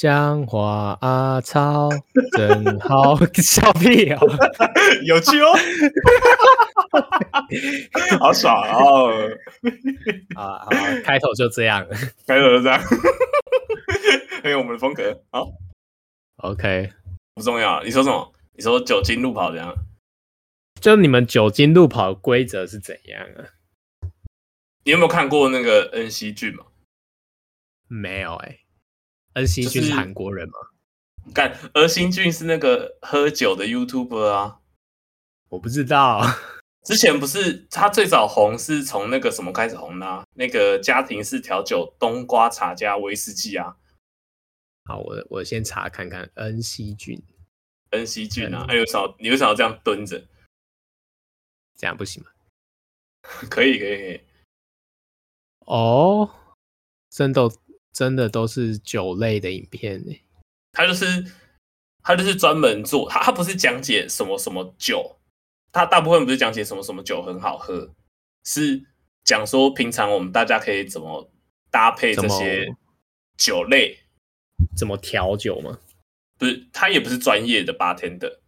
讲话啊操，真好 笑屁哦，有趣哦，好爽哦！啊好，开头就这样，开头就这样，很有我们的风格。好，OK，不重要。你说什么？你说酒精路跑怎样？就你们酒精路跑的规则是怎样啊？你有没有看过那个恩熙剧吗？没有哎、欸，恩熙俊是韩国人吗？干，恩熙俊是那个喝酒的 YouTuber 啊，我不知道。之前不是他最早红是从那个什么开始红的、啊？那个家庭式调酒冬瓜茶加威士忌啊。好，我我先查看看恩熙俊，恩熙俊啊，哎，有少？你为啥要这样蹲着？这样不行吗？可以，可以，可以。哦，真的真的都是酒类的影片呢。他就是他就是专门做他，他不是讲解什么什么酒，他大部分不是讲解什么什么酒很好喝，是讲说平常我们大家可以怎么搭配这些酒类，怎么调酒吗？不是，他也不是专业的 bartender，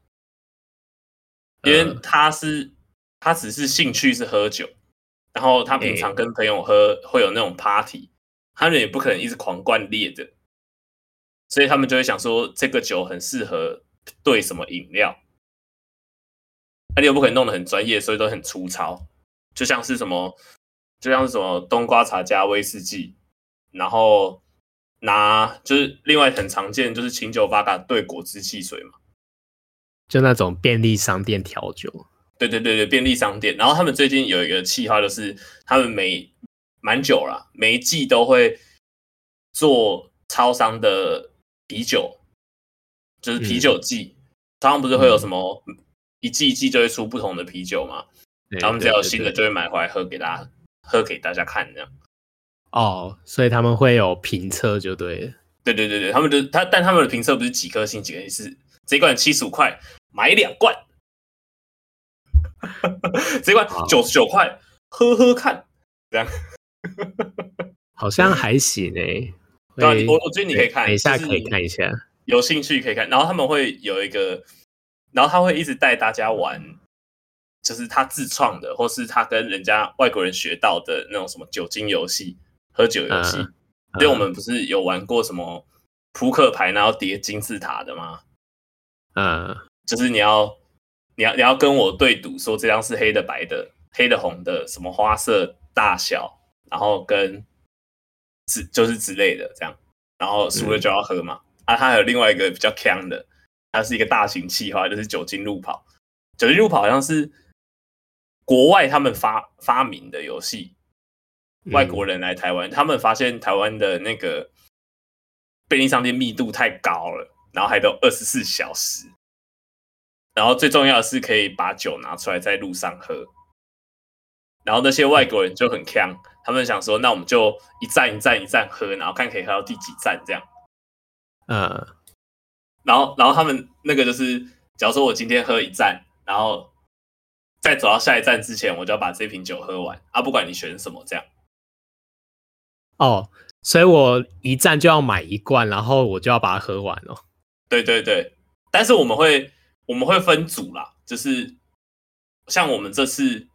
因为他是、呃、他只是兴趣是喝酒。然后他平常跟朋友喝会有那种 party，他们也不可能一直狂灌烈的，所以他们就会想说这个酒很适合兑什么饮料，那你又不可能弄得很专业，所以都很粗糙，就像是什么，就像是什么冬瓜茶加威士忌，然后拿就是另外很常见就是清酒八嘎兑果汁汽水嘛，就那种便利商店调酒。对对对对，便利商店。然后他们最近有一个计划，就是他们每蛮久了，每一季都会做超商的啤酒，就是啤酒季。超商、嗯、不是会有什么一季一季就会出不同的啤酒嘛？嗯、他们只要有新的就会买回来喝给大家喝给大家看这样。哦，所以他们会有评测就对了。对对对对，他们的他但他们的评测不是几颗星几颗星，是这一罐七十五块买两罐。这罐九十九块，喝喝看，这样 好像还行诶、欸。对啊，我我觉得你可以看，等一下可以看一下，有兴趣可以看。然后他们会有一个，然后他会一直带大家玩，就是他自创的，或是他跟人家外国人学到的那种什么酒精游戏、喝酒游戏。因为、嗯、我们不是有玩过什么扑克牌，然后叠金字塔的吗？嗯，就是你要。你要你要跟我对赌，说这张是黑的、白的、黑的、红的，什么花色、大小，然后跟之就是之类的这样，然后输了就要喝嘛。嗯、啊，他还有另外一个比较强的，它是一个大型企划，就是酒精路跑。酒精路跑好像是国外他们发发明的游戏，外国人来台湾，嗯、他们发现台湾的那个便利商店密度太高了，然后还都二十四小时。然后最重要的是可以把酒拿出来在路上喝，然后那些外国人就很锵，他们想说，那我们就一站一站一站喝，然后看可以喝到第几站这样。嗯，然后然后他们那个就是，假如说我今天喝一站，然后在走到下一站之前，我就要把这瓶酒喝完啊，不管你选什么这样。哦，所以我一站就要买一罐，然后我就要把它喝完哦。对对对，但是我们会。我们会分组啦，就是像我们这次，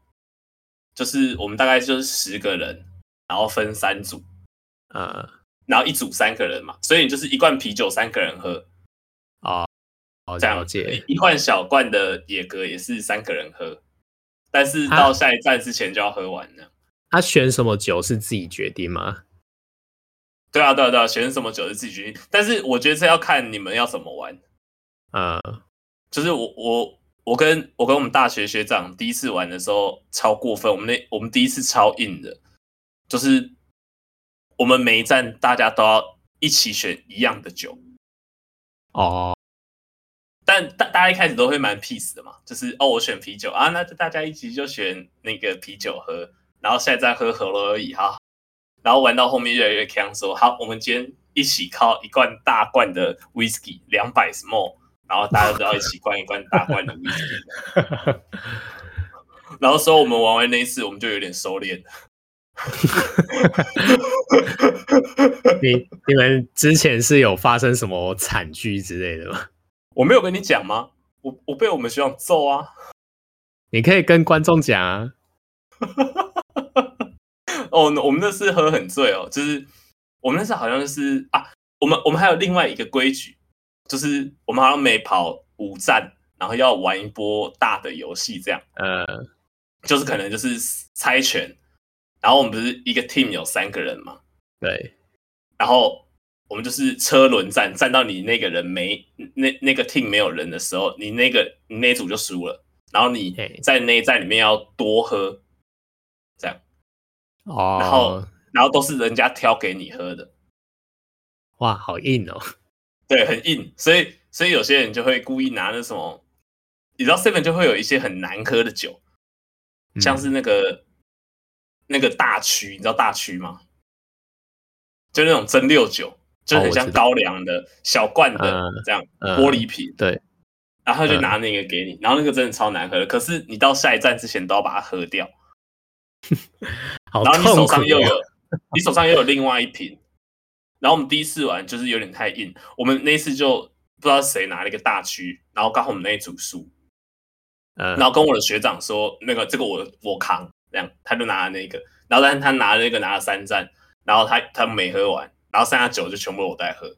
就是我们大概就是十个人，然后分三组，呃，然后一组三个人嘛，所以你就是一罐啤酒三个人喝，啊，好这样，一罐小罐的野格也是三个人喝，但是到下一站之前就要喝完了。他选什么酒是自己决定吗？对啊，对啊，对啊，选什么酒是自己决定，但是我觉得这要看你们要怎么玩，呃。就是我我我跟我跟我们大学学长第一次玩的时候超过分，我们那我们第一次超硬的，就是我们每一站大家都要一起选一样的酒哦，但大大家一开始都会蛮 peace 的嘛，就是哦我选啤酒啊，那就大家一起就选那个啤酒喝，然后现在再喝可乐而已哈，然后玩到后面越来越锵，说好我们今天一起靠一罐大罐的 whisky 两百 small。然后大家都要一起灌一罐大罐的威士忌，然后说我们玩完那一次，我们就有点收敛了，你你们之前是有发生什么惨剧之类的吗？我没有跟你讲吗？我我被我们学长揍啊！你可以跟观众讲啊。哦，我们那次喝很醉哦，就是我们那次好像就是啊，我们我们还有另外一个规矩，就是我们好像每跑五站，然后要玩一波大的游戏，这样，呃，就是可能就是猜拳。然后我们不是一个 team 有三个人嘛？对。然后我们就是车轮战，战到你那个人没那那个 team 没有人的时候，你那个你那组就输了。然后你在那一站里面要多喝，这样。哦。然后然后都是人家挑给你喝的。哇，好硬哦。对，很硬。所以所以有些人就会故意拿那什么，你知道 seven 就会有一些很难喝的酒，嗯、像是那个。那个大曲，你知道大曲吗？就那种蒸馏酒，就很像高粱的小罐的这样玻璃瓶。对，然后他就拿那个给你，然后那个真的超难喝的。可是你到下一站之前都要把它喝掉。然后你手上又有，你手上又有另外一瓶。然后我们第一次玩就是有点太硬，我们那次就不知道谁拿了一个大区，然后刚好我们那一组输。然后跟我的学长说，那个这个我我扛。这样，他就拿了那个，然后但是他拿了那个拿了三站，然后他他没喝完，然后剩下酒就全部我在喝，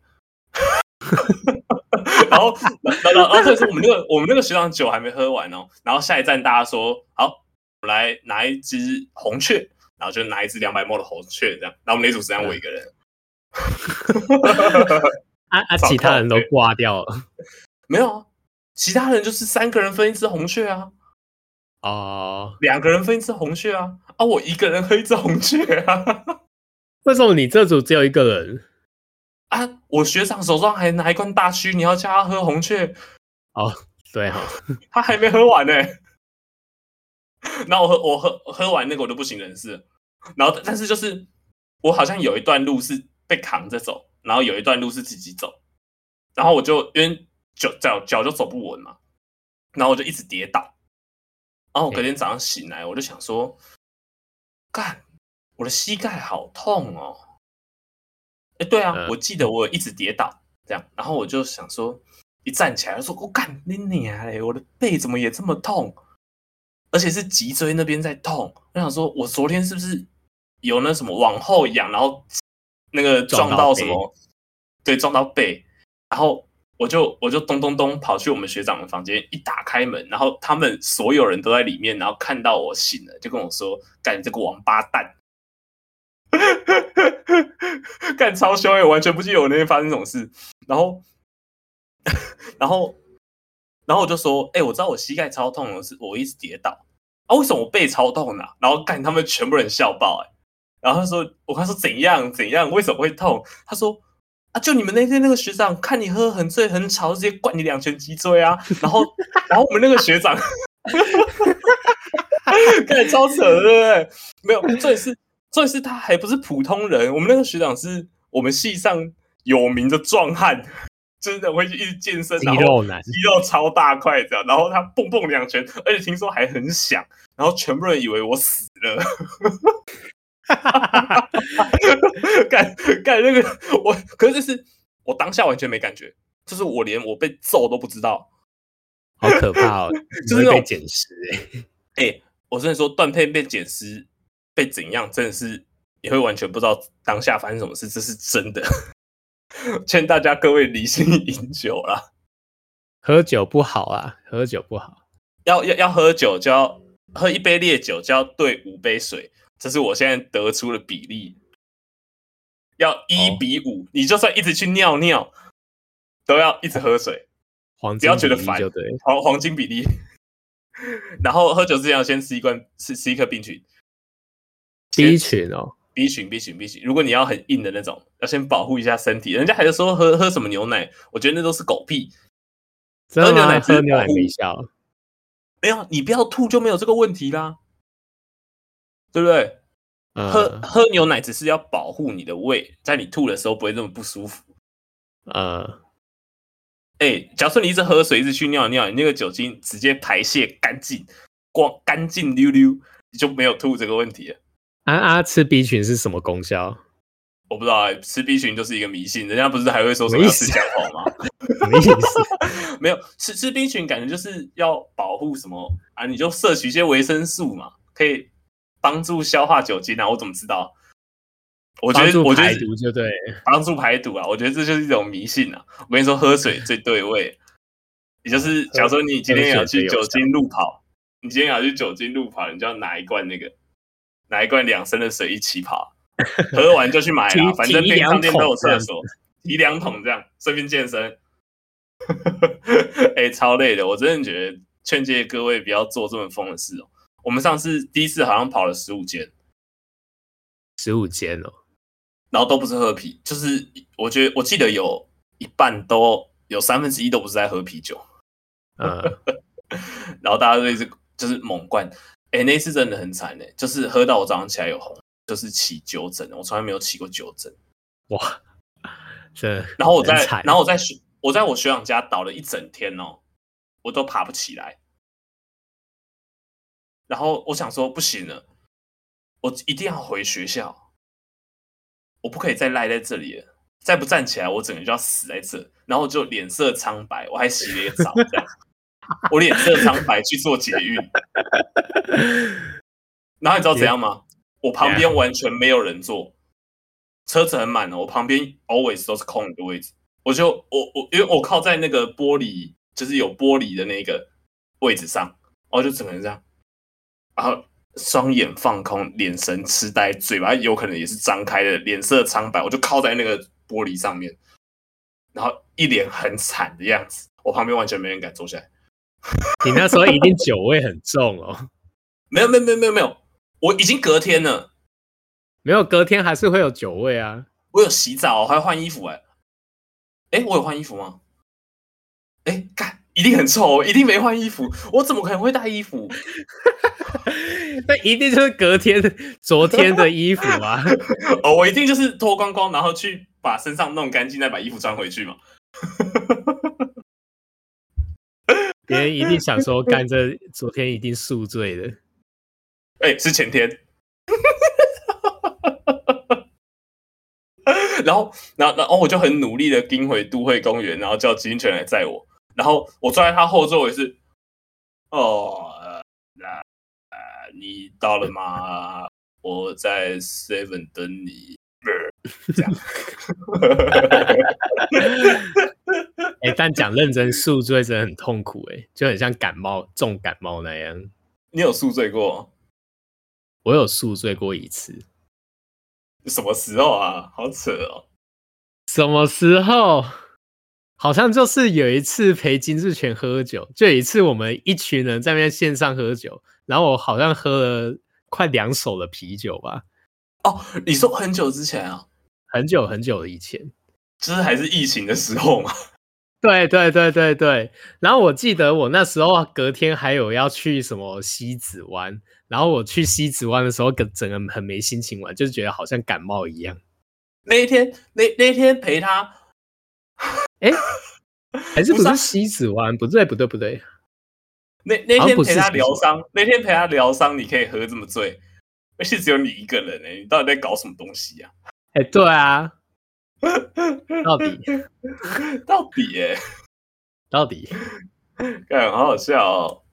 然后然后然后这是我们那个我们那个学长酒还没喝完哦，然后下一站大家说好，我们来拿一只红雀，然后就拿一只两百 ml 的红雀这样，然后我们那组只剩我一个人，啊啊，其他人都挂掉了，没有啊，其他人就是三个人分一只红雀啊。哦，两个人分一只红雀啊！啊，我一个人喝一只红雀啊！为什么你这组只有一个人啊？我学长手上还拿一罐大须，你要叫他喝红雀？哦，对哈，他还没喝完呢。然后我喝，我喝喝完那个我就不省人事。然后，但是就是我好像有一段路是被扛着走，然后有一段路是自己走。然后我就因为脚脚脚就走不稳嘛，然后我就一直跌倒。然后我隔天早上醒来，我就想说，干，我的膝盖好痛哦。哎，对啊，我记得我一直跌倒这样，然后我就想说，一站起来就说，我干你娘嘞，我的背怎么也这么痛，而且是脊椎那边在痛。我想说，我昨天是不是有那什么往后仰，然后那个撞到什么？对，撞到背，然后。我就我就咚咚咚跑去我们学长的房间，一打开门，然后他们所有人都在里面，然后看到我醒了，就跟我说：“干这个王八蛋，干超凶哎！”完全不记得我那天发生这种事。然后，然后，然后我就说：“哎、欸，我知道我膝盖超痛我是我一直跌倒啊，为什么我背超痛呢、啊？”然后干他们全部人笑爆哎！然后他说：“我跟他说怎样怎样，为什么会痛？”他说。啊！就你们那天那个学长看你喝很醉很吵，直接灌你两拳击椎啊！然后，然后我们那个学长，看超扯，对不对？没有，这也是，这也是他还不是普通人。我们那个学长是我们系上有名的壮汉，真的会去一直健身，然后肌肉超大块这样。然后他蹦蹦两拳，而且听说还很响，然后全部人以为我死了。哈哈哈！干干那个我，可是就是我当下完全没感觉，就是我连我被揍都不知道，好可怕哦！就是被捡尸哎哎，我真的说断配被捡尸被怎样，真的是你会完全不知道当下发生什么事，这是真的。劝大家各位理性饮酒啦，喝酒不好啊，喝酒不好，要要要喝酒就要喝一杯烈酒就要兑五杯水。这是我现在得出的比例，要一比五，哦，你就算一直去尿尿，都要一直喝水，黄不要觉得烦，黄黄金比例。然后喝酒之前要先吃一罐，吃吃一颗冰群，B 群哦，B 群 B 群 B 群。如果你要很硬的那种，要先保护一下身体。人家还是说喝喝什么牛奶，我觉得那都是狗屁。喝牛奶喝牛奶没效，没有，你不要吐就没有这个问题啦。对不对？嗯、喝喝牛奶只是要保护你的胃，在你吐的时候不会那么不舒服。呃，哎，假如说你一直喝水，一直去尿尿，你那个酒精直接排泄干净，光干净溜溜，你就没有吐这个问题了。啊啊，吃 B 群是什么功效？我不知道、欸，吃 B 群就是一个迷信，人家不是还会说什么要吃姜黄吗？没意思，没有吃吃 B 群，感觉就是要保护什么啊？你就摄取一些维生素嘛，可以帮助消化酒精啊？我怎么知道？我觉得我觉得排毒就对，帮助排毒啊！我觉得这就是一种迷信啊！我跟你说，喝水最对味，也就是假如说你今天要去酒精路跑，你今天要去酒精路跑，你就要拿一罐那个，拿一罐两升的水一起跑。喝完就去买啊，反正便利商店都有厕所，提两桶这样，顺便健身。哎、欸，超累的，我真的觉得劝诫各位不要做这么疯的事哦。我们上次第一次好像跑了十五间，十五间哦，然后都不是喝啤，就是我觉得我记得有一半都有三分之一都不是在喝啤酒，嗯，然后大家都一直就是猛灌，哎、欸，那次真的很惨哎，就是喝到我早上起来有红。就是起酒疹，我从来没有起过酒疹，哇！这然后我在，然后我在学，我在我学长家倒了一整天哦，我都爬不起来。然后我想说不行了，我一定要回学校，我不可以再赖在这里了，再不站起来，我整个就要死在这。然后就脸色苍白，我还洗了一个澡，我脸色苍白去做捷运。然后你知道怎样吗？我旁边完全没有人坐，车子很满哦。我旁边 always 都是空的位置，我就我我因为我靠在那个玻璃，就是有玻璃的那个位置上，然后就整个人这样，然后双眼放空，眼神痴呆，嘴巴有可能也是张开的，脸色苍白，我就靠在那个玻璃上面，然后一脸很惨的样子。我旁边完全没人敢坐下来。你那时候一定酒味很重哦？没有没有没有没有没有。我已经隔天了，没有隔天还是会有酒味啊。我有洗澡，我还要换衣服哎、欸。哎，我有换衣服吗？哎，干，一定很臭，一定没换衣服。我怎么可能会带衣服？那一定就是隔天、昨天的衣服啊。哦，我一定就是脱光光，然后去把身上弄干净，再把衣服穿回去嘛。别人一定想说，干这昨天一定宿醉的。哎、欸，是前天，然后，然后，然后我就很努力的盯回都会公园，然后叫金泉来载我，然后我坐在他后座也是，哦，那、呃，你到了吗？我在 Seven 等你，这样，哎、欸，但讲认真宿醉真的很痛苦，哎，就很像感冒重感冒那样。你有宿醉过？我有宿醉过一次，什么时候啊？好扯哦！什么时候？好像就是有一次陪金志全喝酒，就有一次我们一群人在那边线上喝酒，然后我好像喝了快两手的啤酒吧。哦，你说很久之前啊？很久很久以前，就是还是疫情的时候嘛？对对对对对。然后我记得我那时候隔天还有要去什么西子湾。然后我去西子湾的时候，整整个很没心情玩，就是觉得好像感冒一样。那一天，那那天陪他，哎，还是不是西子湾？不对，不对，不对。那那天陪他疗伤，那天陪他疗伤，你可以喝这么醉，而且只有你一个人哎，你到底在搞什么东西呀？哎，对啊，到底，到底哎，到底，哎，好好笑哦。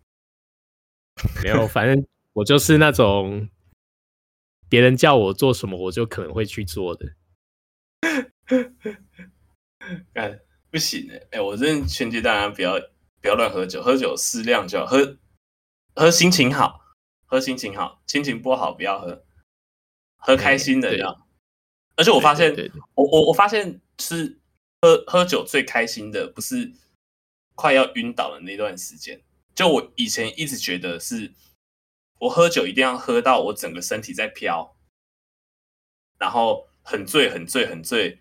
没有，反正。我就是那种别人叫我做什么，我就可能会去做的。哎，不行哎！哎，我真的劝诫大家不要不要乱喝酒，喝酒适量就好，喝喝心情好，喝心情好，心情不好不要喝，喝开心的要。而且我发现，我我我发现是喝喝酒最开心的，不是快要晕倒的那段时间。就我以前一直觉得是。我喝酒一定要喝到我整个身体在飘，然后很醉很醉很醉，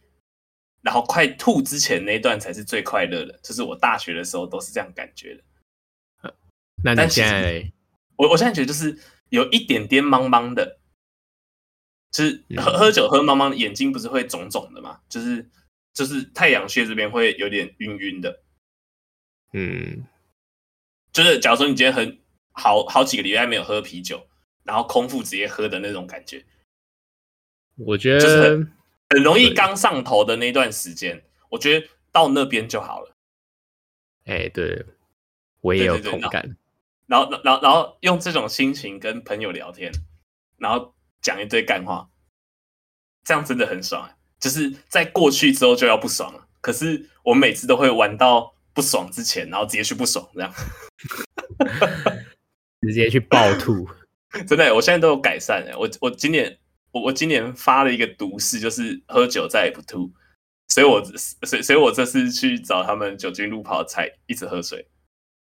然后快吐之前那一段才是最快乐的。就是我大学的时候都是这样感觉的。那你现在，我我现在觉得就是有一点点茫茫的，就是喝喝酒喝茫茫的，眼睛不是会肿肿的嘛？就是就是太阳穴这边会有点晕晕的。嗯，就是假如说你今天很。好好几个礼拜没有喝啤酒，然后空腹直接喝的那种感觉，我觉得就是很，容易刚上头的那段时间，我觉得到那边就好了。哎、欸，对，我也有同感。然后，然后，然后用这种心情跟朋友聊天，然后讲一堆干话，这样真的很爽。就是在过去之后就要不爽了，可是我们每次都会玩到不爽之前，然后直接去不爽，这样，直接去暴吐。真的，我现在都有改善。我我今年我我今年发了一个毒誓，就是喝酒再也不吐。所以我所以所以我这次去找他们酒精路跑，才一直喝水，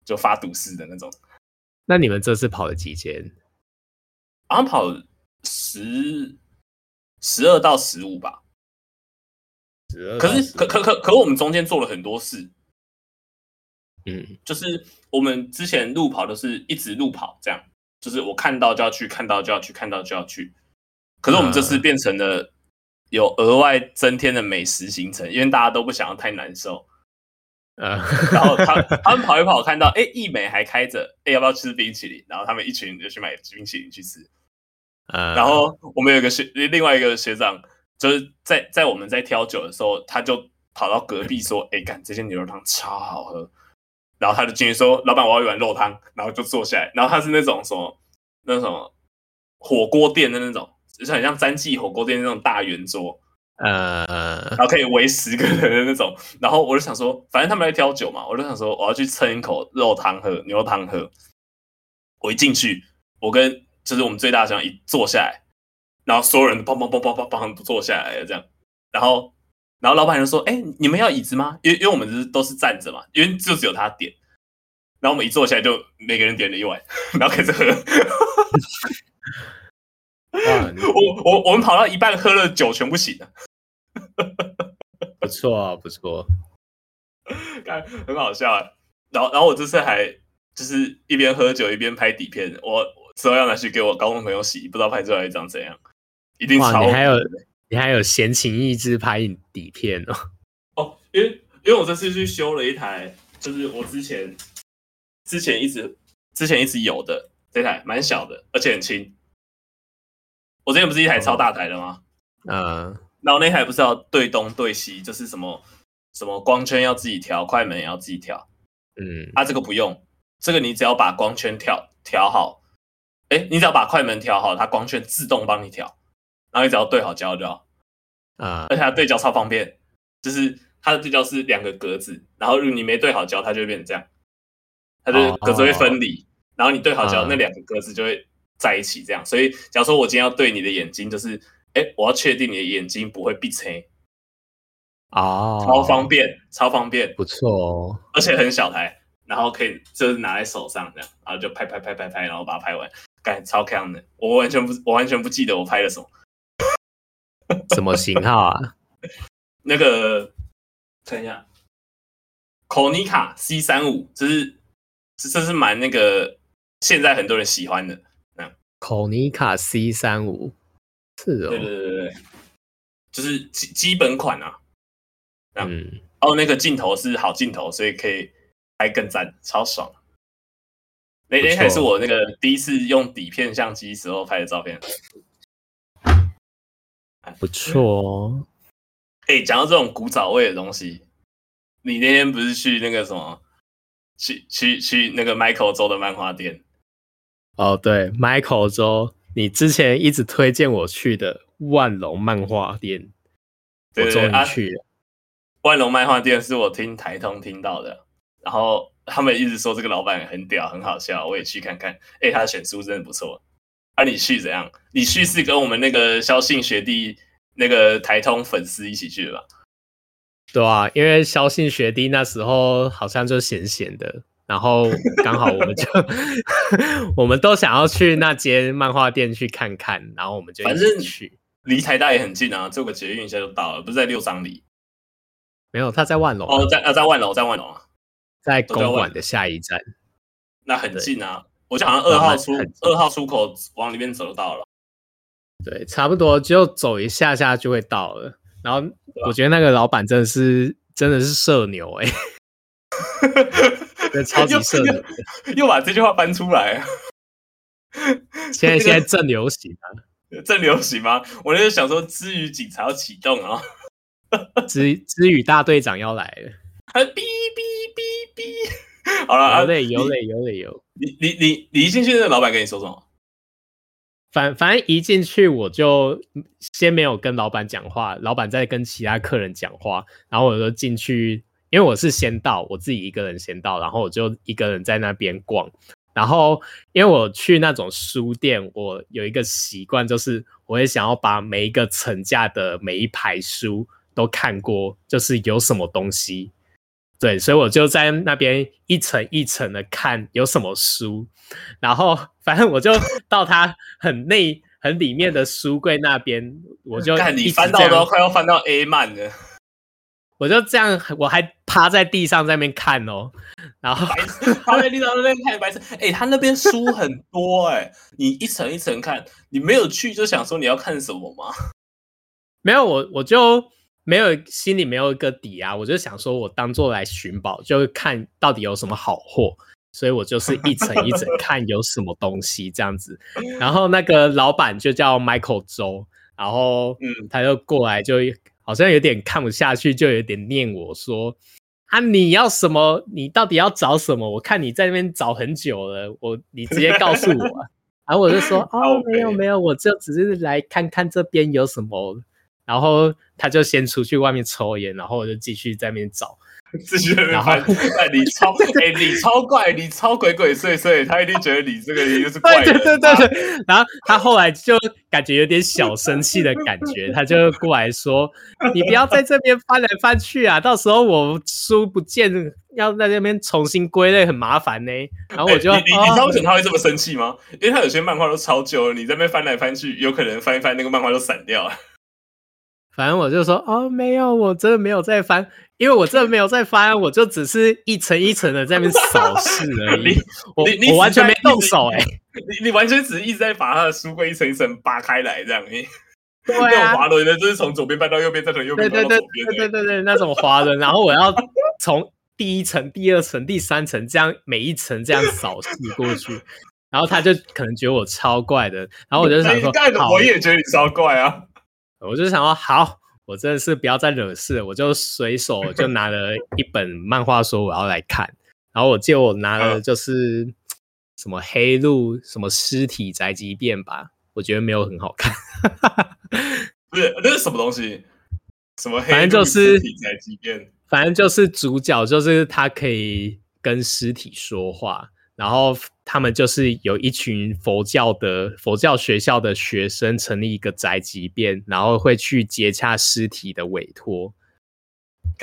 就发毒誓的那种。那你们这次跑了几间？好像跑十十二到十五吧。十二。可是可可可可，我们中间做了很多事。嗯，就是我们之前路跑都是一直路跑，这样，就是我看到就要去，看到就要去，看到就要去。可是我们这次变成了有额外增添的美食行程，因为大家都不想要太难受。呃，然后他 他们跑一跑，看到哎，义美还开着，哎，要不要吃冰淇淋？然后他们一群人就去买冰淇淋去吃。呃，然后我们有个学，另外一个学长，就是在在我们在挑酒的时候，他就跑到隔壁说：“哎，干，这间牛肉汤超好喝。”然后他就进去说：“老板，我要一碗肉汤。”然后就坐下来。然后他是那种什么那种火锅店的那种，就是很像詹记火锅店那种大圆桌。呃，然后可以围十个人的那种，然后我就想说，反正他们来挑酒嘛，我就想说我要去蹭一口肉汤喝，牛肉汤喝。我一进去，我跟就是我们最大的学长一坐下来，然后所有人都砰砰砰砰砰砰都坐下来了这样，然后然后老板就说：“哎，你们要椅子吗？因为因为我们是都是站着嘛，因为就只有他点。”然后我们一坐下来，就每个人点了一碗，然后开始喝。我我我们跑到一半，喝了酒全部醒了。不错啊，不错，看很好笑啊。然后然后我这次还就是一边喝酒一边拍底片，我之后要拿去给我高中朋友洗，不知道拍出来长怎样。一定超。你还有你还有闲情逸致拍底片哦？哦，因为因为我这次去修了一台，就是我之前之前一直之前一直有的这台，蛮小的，而且很轻。我之前不是一台超大台的吗？嗯，然后那台不是要对东对西，就是什么什么光圈要自己调，快门也要自己调。嗯，啊，这个不用，这个你只要把光圈调调好，哎，你只要把快门调好，它光圈自动帮你调，然后你只要对好焦就好。啊，而且它对焦超方便，就是它的对焦是两个格子，然后如果你没对好焦，它就会变成这样，它就格子会分离，哦、然后你对好焦，那两个格子就会。在一起这样，所以假如说我今天要对你的眼睛，就是，哎，我要确定你的眼睛不会闭塞，哦，超方便，超方便，不错哦，而且很小台，然后可以就是拿在手上这样，然后就拍拍拍拍拍，然后把它拍完，感觉超强的，我完全不，我完全不记得我拍了什么，什么型号啊？那个看一下，Konica C 三五，这是这这是蛮那个现在很多人喜欢的。口尼卡 C 三五，是哦，对对对对，就是基基本款啊。嗯，哦，那个镜头是好镜头，所以可以拍更赞，超爽。那那还是我那个第一次用底片相机时候拍的照片，不错哦。哎、欸，讲到这种古早味的东西，你那天不是去那个什么，去去去那个 Michael 州的漫画店？哦，对，Michael 周，你之前一直推荐我去的万隆漫画店，对对对，我终于去了。啊、万隆漫画店是我听台通听到的，然后他们一直说这个老板很屌，很好笑，我也去看看。哎，他的选书真的不错。啊，你去怎样？你去是跟我们那个肖信学弟那个台通粉丝一起去的吧？对啊，因为肖信学弟那时候好像就闲闲的。然后刚好我们就 我们都想要去那间漫画店去看看，然后我们就反正去。离台大也很近啊，坐个捷运一下就到了，不是在六张里？没有，他在万隆哦，在啊，在万隆，在万隆啊，在公馆的下一站。那很近啊，我就好像二号出二号出口往里面走就到了。对，差不多就走一下下就会到了。然后我觉得那个老板真的是真的是社牛哎、欸。超级社牛又，又把这句话搬出来，现在 现在正流行啊！正流行吗？我就想说，支语警察要启动啊，支支语大队长要来了，哔哔哔哔，好了，有嘞有嘞有嘞有。你你你你一进去，那个老板跟你说什么？反反正一进去我就先没有跟老板讲话，老板在跟其他客人讲话，然后我就进去，因为我是先到，我自己一个人先到，然后我就一个人在那边逛。然后，因为我去那种书店，我有一个习惯，就是我也想要把每一个层架的每一排书都看过，就是有什么东西。对，所以我就在那边一层一层的看有什么书，然后反正我就到它很内、很里面的书柜那边，我就看你翻到都快要翻到 A 漫了。我就这样，我还趴在地上在那边看哦，然后趴在地上在那边看白色。哎、欸，他那边书很多哎、欸，你一层一层看，你没有去就想说你要看什么吗？没有，我我就没有心里没有一个底啊，我就想说我当做来寻宝，就看到底有什么好货，所以我就是一层一层看有什么东西这样子。然后那个老板就叫 Michael 周，然后嗯，他就过来就。好像有点看不下去，就有点念我说：“啊，你要什么？你到底要找什么？我看你在那边找很久了，我你直接告诉我。”然后我就说：“哦，没有没有，我就只是来看看这边有什么。”然后他就先出去外面抽烟，然后我就继续在那边找。自己然后你超哎、欸，你超怪，你超鬼鬼祟祟，他一定觉得你这个人就是怪人。对对对对，然后他后来就感觉有点小生气的感觉，他就过来说：“你不要在这边翻来翻去啊，到时候我书不见，要在那边重新归类，很麻烦呢。”然后我就、欸、你知道为什么他会这么生气吗？因为他有些漫画都超旧了，你在那边翻来翻去，有可能翻一翻那个漫画都散掉了。反正我就说：“哦，没有，我真的没有在翻。”因为我真的没有在翻，我就只是一层一层的在那边扫视而已。我你你我完全没动手哎、欸，你你完全只是一直在把他的书柜一层一层扒开来这样。对啊，那种滑轮的，就是从左边搬到右边，再从右边搬到左边。对对对对对对，那种滑轮。然后我要从第一层、第二层、第三层这样每一层这样扫视过去。然后他就可能觉得我超怪的，然后我就想说，好，我也觉得你超怪啊。我就想说好。我真的是不要再惹事，我就随手 就拿了一本漫画书，我要来看。然后我记得我拿了就是什么黑路什么尸体宅急便吧，我觉得没有很好看。不是，那是什么东西？什么黑路反正就是尸体宅急便，反正就是主角就是他可以跟尸体说话。然后他们就是有一群佛教的佛教学校的学生成立一个宅急便，然后会去接洽尸体的委托，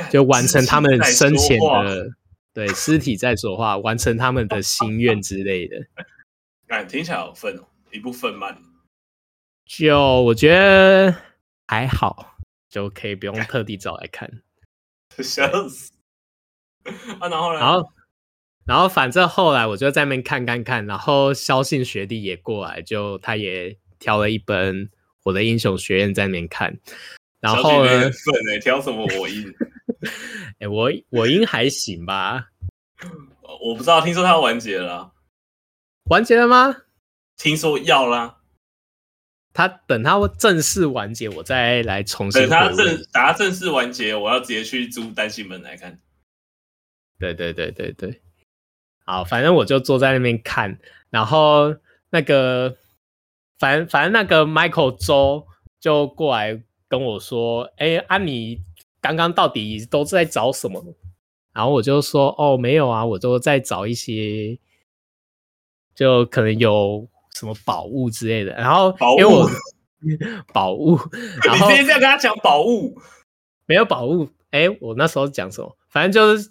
就完成他们生前的对尸体在说话，完成他们的心愿之类的。感听起来好粪哦，一部分漫。就我觉得还好，就可以不用特地找来看。笑死！啊，然后呢？然后。然后反正后来我就在那边看看看，然后肖信学弟也过来，就他也挑了一本《我的英雄学院》在那边看。然后呢，粉哎，挑什么我英？哎，我 我英还行吧。我不知道，听说他完结了。完结了吗？听说要啦。他等他正式完结，我再来重新。等他正等他正式完结，我要直接去租单行本来看。对对对对对。好，反正我就坐在那边看，然后那个，反正反正那个 Michael 周就过来跟我说：“哎，啊，你刚刚到底都在找什么？”然后我就说：“哦，没有啊，我都在找一些，就可能有什么宝物之类的。”然后因为我 宝物，然后你直接这样跟他讲宝物，没有宝物。哎，我那时候讲什么？反正就是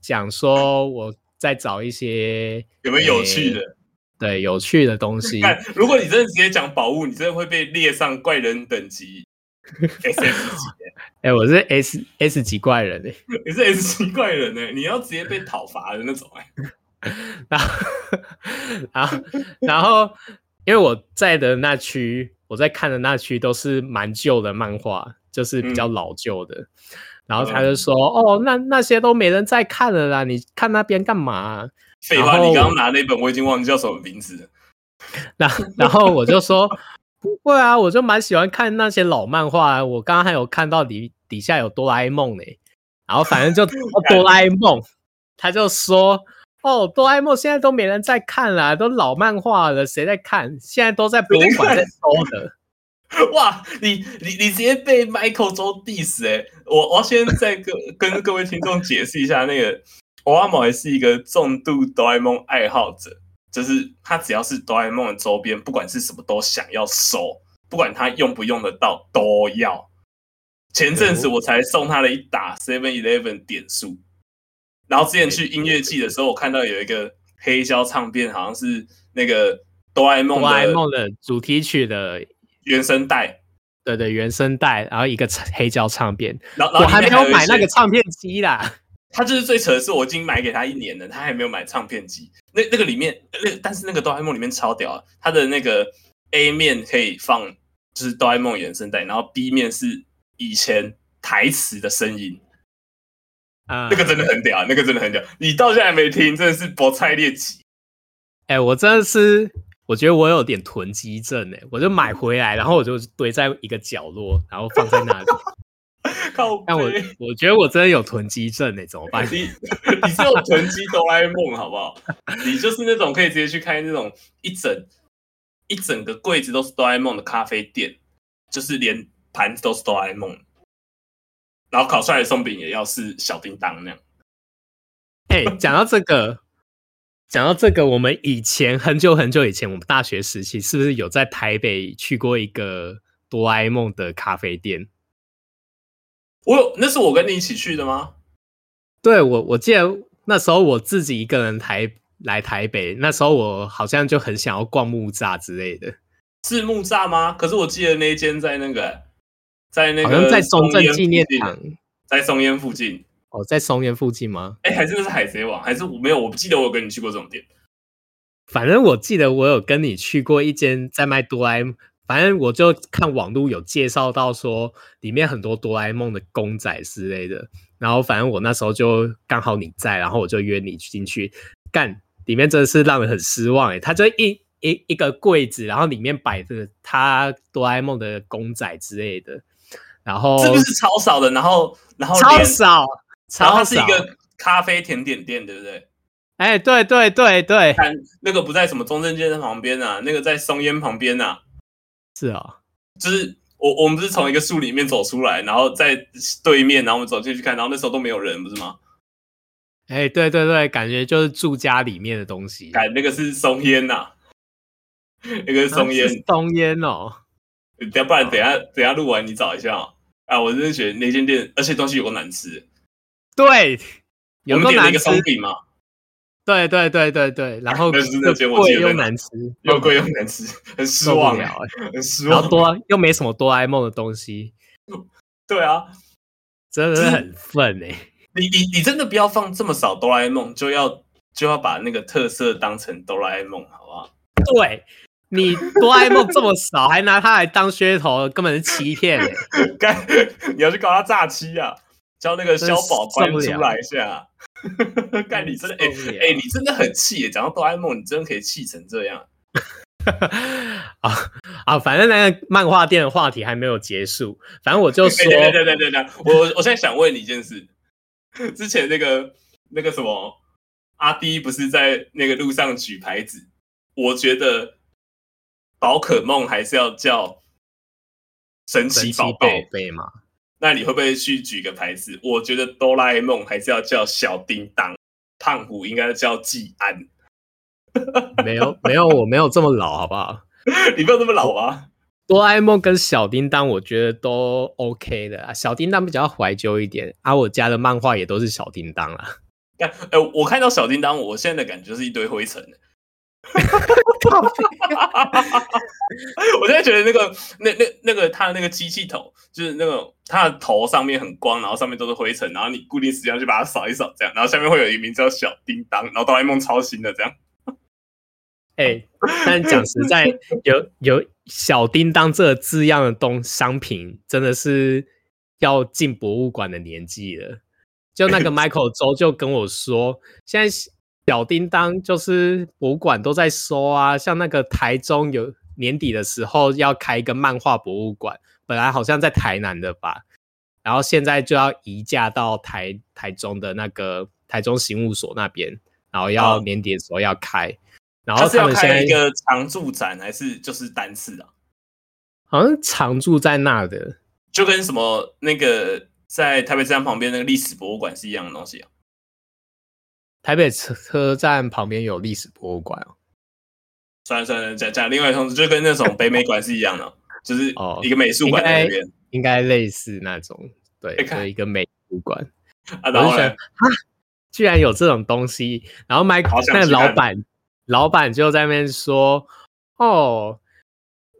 讲说我。再找一些有没有有趣的？欸、对，有趣的东西。如果你真的直接讲宝物，你真的会被列上怪人等级 S S 级。哎、欸，我是 S S 级怪人哎、欸，你是 S 级怪人哎、欸，你要直接被讨伐的那种哎、欸。然后，然后，然后，因为我在的那区，我在看的那区都是蛮旧的漫画，就是比较老旧的。嗯然后他就说：“嗯、哦，那那些都没人在看了啦，你看那边干嘛？”废话，你刚刚拿那本我已经忘记叫什么名字了。然然后我就说：“不会啊，我就蛮喜欢看那些老漫画。我刚刚还有看到底底下有哆啦 A 梦呢，然后反正就 哆啦 A 梦，他就说：“哦，哆啦 A 梦现在都没人在看了，都老漫画了，谁在看？现在都在博物馆在收的。” 哇，你你你直接被 Michael 周 diss 哎！我我要先再跟跟各位听众解释一下，那个欧阿毛也是一个重度哆啦 A 梦爱好者，就是他只要是哆啦 A 梦的周边，不管是什么都想要收，不管他用不用得到都要。前阵子我才送他了一打 Seven Eleven 点数，然后之前去音乐季的时候，我看到有一个黑胶唱片，好像是那个哆啦 A 梦哆啦 A 梦的主题曲的。原声带，对对，原声带，然后一个黑胶唱片，然后，我还没有买那个唱片机啦。他就是最扯的是，我已经买给他一年了，他还没有买唱片机。那那个里面，那但是那个哆啦 A 梦里面超屌啊！它的那个 A 面可以放，就是哆啦 A 梦原声带，然后 B 面是以前台词的声音啊，那个真的很屌，那个真的很屌。你到现在还没听，真的是博菜猎奇。哎，我真的是。我觉得我有点囤积症诶，我就买回来，然后我就堆在一个角落，然后放在那里。靠！但我我觉得我真的有囤积症诶，怎么办？你你是有囤积哆啦 A 梦好不好？你就是那种可以直接去开那种一整一整个柜子都是哆啦 A 梦的咖啡店，就是连盘子都是哆啦 A 梦，然后烤出来的松饼也要是小叮当那样。哎，讲到这个。讲到这个，我们以前很久很久以前，我们大学时期是不是有在台北去过一个哆啦 A 梦的咖啡店？我有，那是我跟你一起去的吗？对，我我记得那时候我自己一个人台来台北，那时候我好像就很想要逛木栅之类的。是木栅吗？可是我记得那一间在那个在那个好像在中正纪念堂，在松烟附近。哦，在松烟附近吗？哎、欸，还是那是海贼王？还是我没有？我不记得我有跟你去过这种店。反正我记得我有跟你去过一间在卖哆啦 A 梦，反正我就看网络有介绍到说里面很多哆啦 A 梦的公仔之类的。然后反正我那时候就刚好你在，然后我就约你进去干。里面真的是让人很失望哎，它就一一一个柜子，然后里面摆着他哆啦 A 梦的公仔之类的。然后是不是超少的？然后然后超少。然后它是一个咖啡甜点店，对不对？哎、欸，对对对对，那个不在什么中正街的旁边啊，那个在松烟旁边啊。是啊、哦，就是我我们不是从一个树里面走出来，然后在对面，然后我们走进去看，然后那时候都没有人，不是吗？哎、欸，对对对，感觉就是住家里面的东西。哎，那个是松烟呐，那个是松烟，松烟哦。等下，不然等下等下录完你找一下啊。啊，我真的觉得那间店，而且东西有够难吃。对，有个难吃吗？对对对对对，然后 又贵又难吃，又贵又难吃，很失望啊，很失望。然后多又没什么哆啦 A 梦的东西，对啊，真的是很愤哎！你你你真的不要放这么少哆啦 A 梦，就要就要把那个特色当成哆啦 A 梦，好不好？对，你哆啦 A 梦这么少，还拿它来当噱头，根本是欺骗哎！干，你要去搞他诈欺啊！叫那个小宝关出来一下，干你真的哎哎、欸欸，你真的很气耶！讲到哆啦 A 梦，你真的可以气成这样 啊啊！反正那个漫画店的话题还没有结束，反正我就 说，对对对对对，我我现在想问你一件事，之前那个那个什么阿滴不是在那个路上举牌子？我觉得宝可梦还是要叫神奇宝贝嘛。那你会不会去举个牌子？我觉得哆啦 A 梦还是要叫小叮当，胖虎应该叫季安。没有没有，我没有这么老，好不好？你没有这么老啊？哆啦 A 梦跟小叮当，我觉得都 OK 的。小叮当比较怀旧一点，而、啊、我家的漫画也都是小叮当啊。哎、欸，我看到小叮当，我现在的感觉就是一堆灰尘。我现在觉得那个那那那个他的那个机器头，就是那个他的头上面很光，然后上面都是灰尘，然后你固定时间去把它扫一扫，这样，然后下面会有一个名叫小叮当，然后哆啦 A 梦超新的这样。哎、欸，但讲实在，有有小叮当这个字样的东商品，真的是要进博物馆的年纪了。就那个 Michael 周就跟我说，现在。小叮当就是博物馆都在收啊，像那个台中有年底的时候要开一个漫画博物馆，本来好像在台南的吧，然后现在就要移驾到台台中的那个台中刑务所那边，然后要年底的时候要开。哦、然后他们现在是要开一个常驻展还是就是单次啊？好像常驻在那的，就跟什么那个在台北车站旁边那个历史博物馆是一样的东西啊。台北车车站旁边有历史博物馆哦。算了算了，讲讲另外一种，就跟那种北美馆是一样的，就是一个美术馆那边，应该类似那种，对，一个美术馆。啊，然后呢？啊，居然有这种东西！然后麦那老板，老板就在那边说：“哦，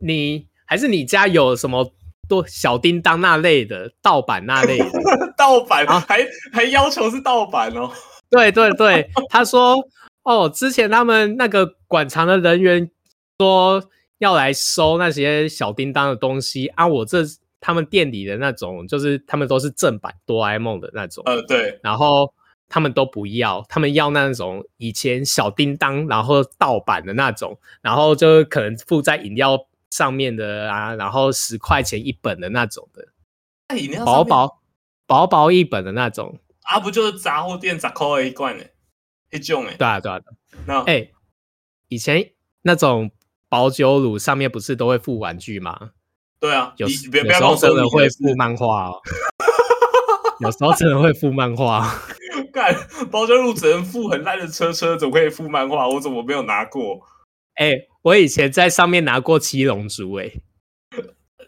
你还是你家有什么多小叮当那类的盗版那类的 盗版，还还要求是盗版哦。”对对对，他说哦，之前他们那个馆藏的人员说要来收那些小叮当的东西啊，我这他们店里的那种，就是他们都是正版哆啦 A 梦的那种，呃对，然后他们都不要，他们要那种以前小叮当然后盗版的那种，然后就可能附在饮料上面的啊，然后十块钱一本的那种的，薄薄薄薄一本的那种。啊，不就是杂货店十块一罐的，一种诶。对啊，对啊，那哎、欸，以前那种保酒乳上面不是都会附玩具吗？对啊，有 有时候真的会附漫画哦。有时候真的会附漫画。干，保久乳只能附很烂的车车，怎么可以附漫画？我怎么没有拿过？哎、欸，我以前在上面拿过七龙珠，哎，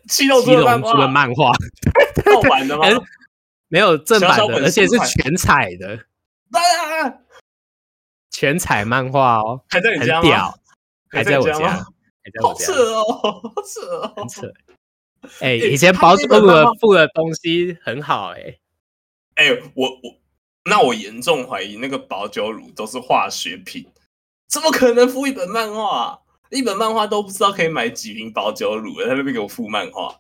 七龙珠的漫画，盗版的吗？没有正版的，而且是全彩的，啊、全彩漫画哦，还在你家吗？屌，还在我家，还在我家，好扯哦，好扯哦，很扯。哎、欸，以前保久乳附的东西很好、欸，哎，哎，我我，那我严重怀疑那个保酒乳都是化学品，怎么可能付一本漫画？一本漫画都不知道可以买几瓶保酒乳，他那边给我付漫画。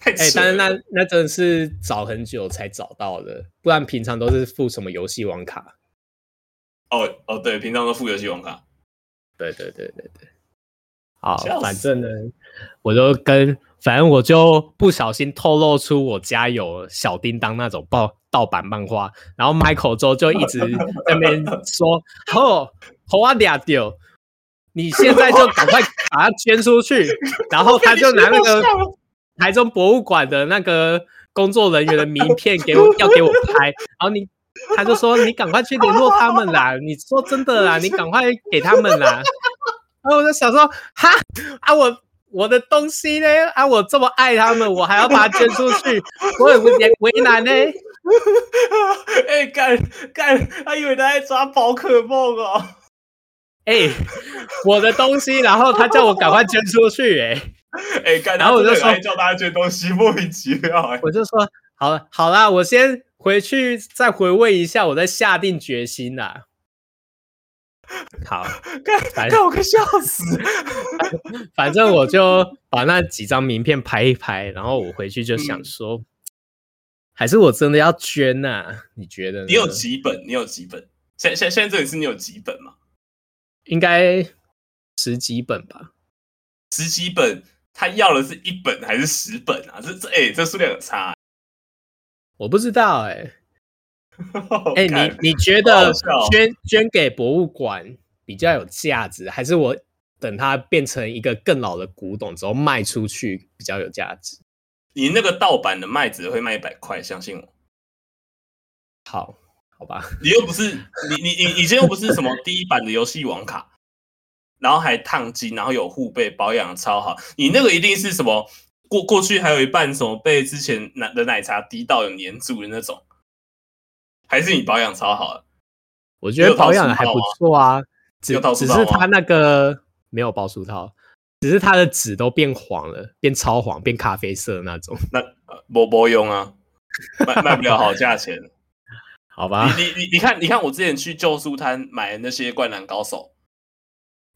哎、欸，但是那那真的是找很久才找到的，不然平常都是付什么游戏网卡。哦哦，对，平常都付游戏网卡。对对对对对。好，反正呢，我就跟，反正我就不小心透露出我家有小叮当那种盗盗版漫画，然后 Michael 之后就一直在那边 说：“哦，好啊，俩丢，你现在就赶快把它捐出去。”然后他就拿那个。台中博物馆的那个工作人员的名片给我，要给我拍，然后你他就说，你赶快去联络他们啦，你说真的啦，你赶快给他们啦。然后我就想说，哈啊我我的东西呢？啊我这么爱他们，我还要把它捐出去，我很为为难呢。哎干干，他以为他在抓宝可梦哦。哎、欸，我的东西，然后他叫我赶快捐出去、欸，哎。哎、欸，然后我就说叫大家捐东西，莫名其妙、欸。我就说好了，好啦，我先回去再回味一下，我再下定决心啦。好，看，看我快笑死。反正我就把那几张名片拍一拍，然后我回去就想说，嗯、还是我真的要捐呐、啊？你觉得？你有几本？你有几本？现现现在这里是你有几本吗？应该十几本吧。十几本。他要的是一本还是十本啊？这这哎、欸，这数量有差、欸，我不知道哎、欸。哎、欸，你你觉得捐捐给博物馆比较有价值，还是我等它变成一个更老的古董之后卖出去比较有价值？你那个盗版的卖只会卖一百块，相信我。好，好吧。你又不是你你你以前又不是什么第一版的游戏王卡。然后还烫金，然后有护背，保养超好。你那个一定是什么过过去还有一半什么被之前奶的奶茶滴到有粘住的那种，还是你保养超好的？我觉得保养的还不错啊，只只是它那个没有包书套，只是它的纸都变黄了，变超黄，变咖啡色那种。那没没用啊，卖卖不了好价钱。好吧，你你你你看你看我之前去旧书摊买的那些灌篮高手。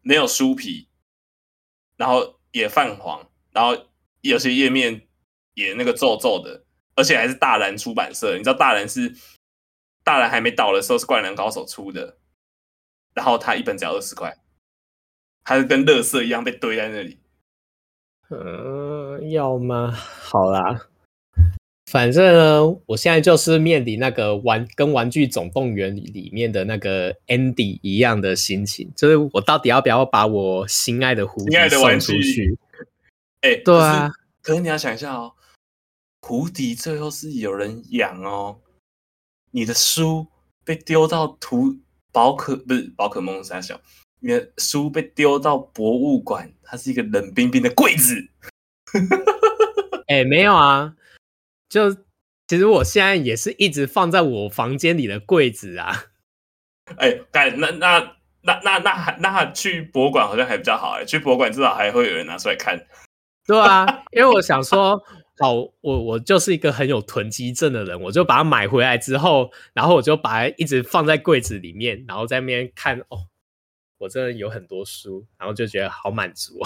没有书皮，然后也泛黄，然后有些页面也那个皱皱的，而且还是大蓝出版社。你知道大蓝是大蓝还没倒的时候是灌篮高手出的，然后它一本只要二十块，它是跟垃圾一样被堆在那里。嗯，要吗？好啦。反正呢，我现在就是面临那个玩跟《玩具总动员》里面的那个 Andy 一样的心情，就是我到底要不要把我心爱的蝴蝶送出去？哎、欸，对啊可，可是你要想一下哦，蝴蝶最后是有人养哦，你的书被丢到图宝可不是宝可梦三小，你的书被丢到博物馆，它是一个冷冰冰的柜子。哎、欸，没有啊。就其实我现在也是一直放在我房间里的柜子啊。哎，但那那那那那还那去博物馆好像还比较好哎，去博物馆至少还会有人拿出来看。对啊，因为我想说，好，我我就是一个很有囤积症的人，我就把它买回来之后，然后我就把它一直放在柜子里面，然后在那边看哦，我真的有很多书，然后就觉得好满足。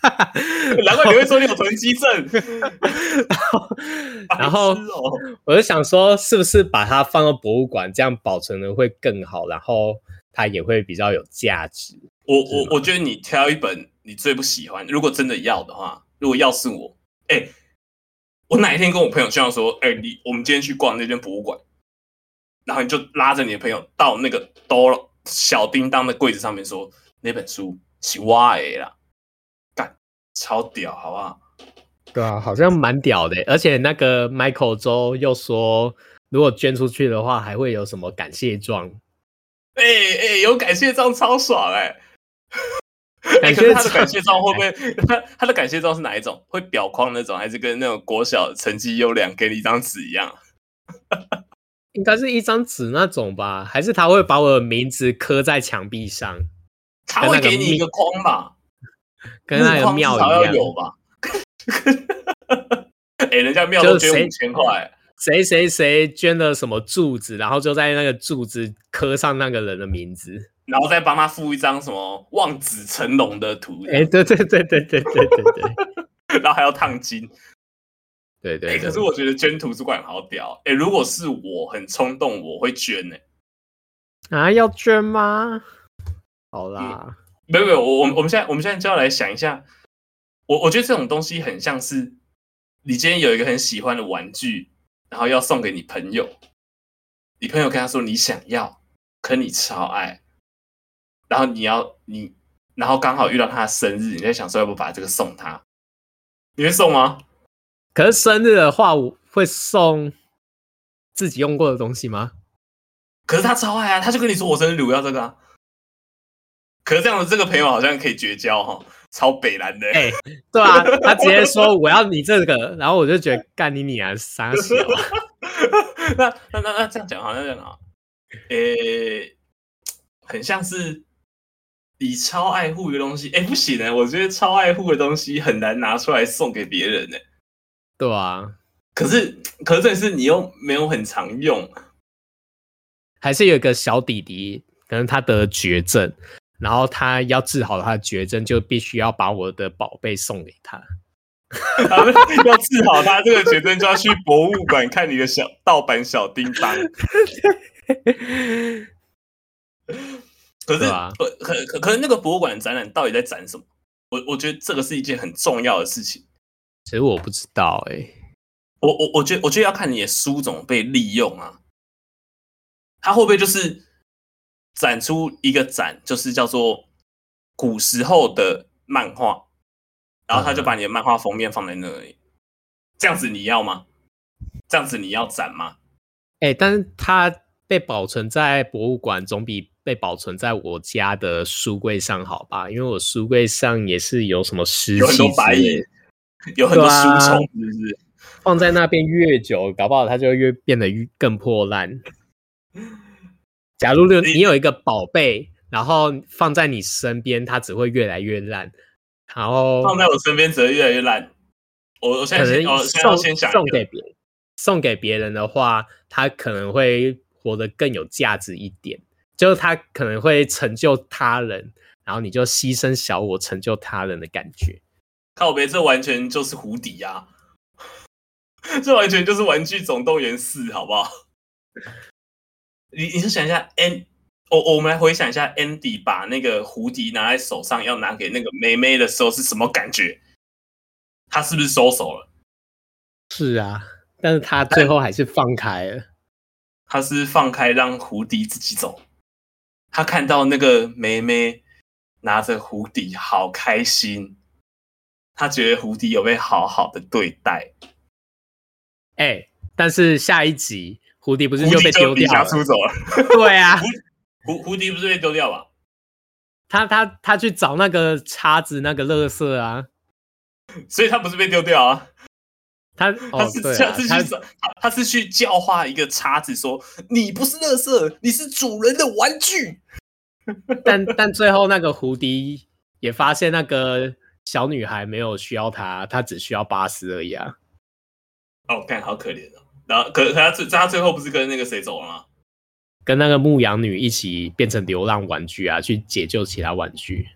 难怪你会说你有囤积症，然后我就想说，是不是把它放到博物馆，这样保存的会更好，然后它也会比较有价值。我我我觉得你挑一本你最不喜欢，如果真的要的话，如果要是我，哎、欸，我哪一天跟我朋友这样说，哎、欸，你我们今天去逛那间博物馆，然后你就拉着你的朋友到那个哆小叮当的柜子上面说，那本书是我的啦。超屌，好不好？对啊，好像蛮屌的。而且那个 Michael 周又说，如果捐出去的话，还会有什么感谢状？哎、欸、哎、欸，有感谢状超爽 哎、欸！感谢、欸、他的感谢状会不会？他 他的感谢状是哪一种？会裱框那种，还是跟那种国小成绩优良给你一张纸一样？应该是一张纸那种吧？还是他会把我的名字刻在墙壁上？他会给你一个框吧？跟那个庙一样，有吧？哎、欸，人家庙都捐五千块，谁谁谁捐了什么柱子，然后就在那个柱子刻上那个人的名字，然后再帮他附一张什么望子成龙的图。哎、欸，对对对对对对对对，然后还要烫金。对对，对，可是我觉得捐图书馆好屌。哎、欸，如果是我很冲动，我会捐呢、欸。啊，要捐吗？好啦。嗯没有没有，我我们我们现在我们现在就要来想一下，我我觉得这种东西很像是你今天有一个很喜欢的玩具，然后要送给你朋友，你朋友跟他说你想要，可你超爱，然后你要你，然后刚好遇到他的生日，你在想说要不把这个送他，你会送吗？可是生日的话，我会送自己用过的东西吗？可是他超爱啊，他就跟你说我生日礼物要这个啊。可是这样的，这个朋友好像可以绝交哈，超北蓝的。哎、欸，对啊，他直接说我要你这个，然后我就觉得干你你啊，傻小。那那那那这样讲好像这样啊，诶、欸，很像是你超爱护一个东西，哎、欸，不行呢，我觉得超爱护的东西很难拿出来送给别人呢。对啊，可是可是这是你又没有很常用，还是有一个小弟弟，可能他得绝症。然后他要治好他的绝症，就必须要把我的宝贝送给他。要治好他这个绝症，就要去博物馆看你的小盗版小叮当。可是，可可可是那个博物馆的展览到底在展什么？我我觉得这个是一件很重要的事情。其实我不知道哎、欸，我我我觉得我觉得要看你的书怎么被利用啊。他会不会就是？展出一个展，就是叫做古时候的漫画，然后他就把你的漫画封面放在那里，这样子你要吗？这样子你要展吗？哎、欸，但是它被保存在博物馆，总比被保存在我家的书柜上好吧？因为我书柜上也是有什么湿气，有白蚁，有很多书虫，是不是？放在那边越久，搞不好它就越变得越更破烂。假如你有一个宝贝，然后放在你身边，它只会越来越烂。然后放在我身边只会越来越烂。我我现在先可能送先想送给别人，送给别人的话，它可能会活得更有价值一点。就是它可能会成就他人，然后你就牺牲小我成就他人的感觉。靠别，这完全就是胡迪啊！这完全就是《玩具总动员四》，好不好？你你是想一下，N，我我们来回想一下，Andy 把那个胡迪拿在手上，要拿给那个妹妹的时候是什么感觉？他是不是收手了？是啊，但是他最后还是放开了。他是放开让胡迪自己走。他看到那个妹妹拿着胡迪，好开心。他觉得胡迪有被好好的对待。哎、欸，但是下一集胡迪不是就被丢掉了？出走了。对啊，胡胡迪不是被丢掉吧？他他他去找那个叉子，那个乐色啊，所以他不是被丢掉啊，他、哦、他是他是去找他，他是去教化一个叉子，说你不是乐色，你是主人的玩具。但但最后那个胡迪也发现那个小女孩没有需要他，他只需要巴斯而已啊。哦，看好可怜哦。然后可可他最他最后不是跟那个谁走了吗？跟那个牧羊女一起变成流浪玩具啊，去解救其他玩具。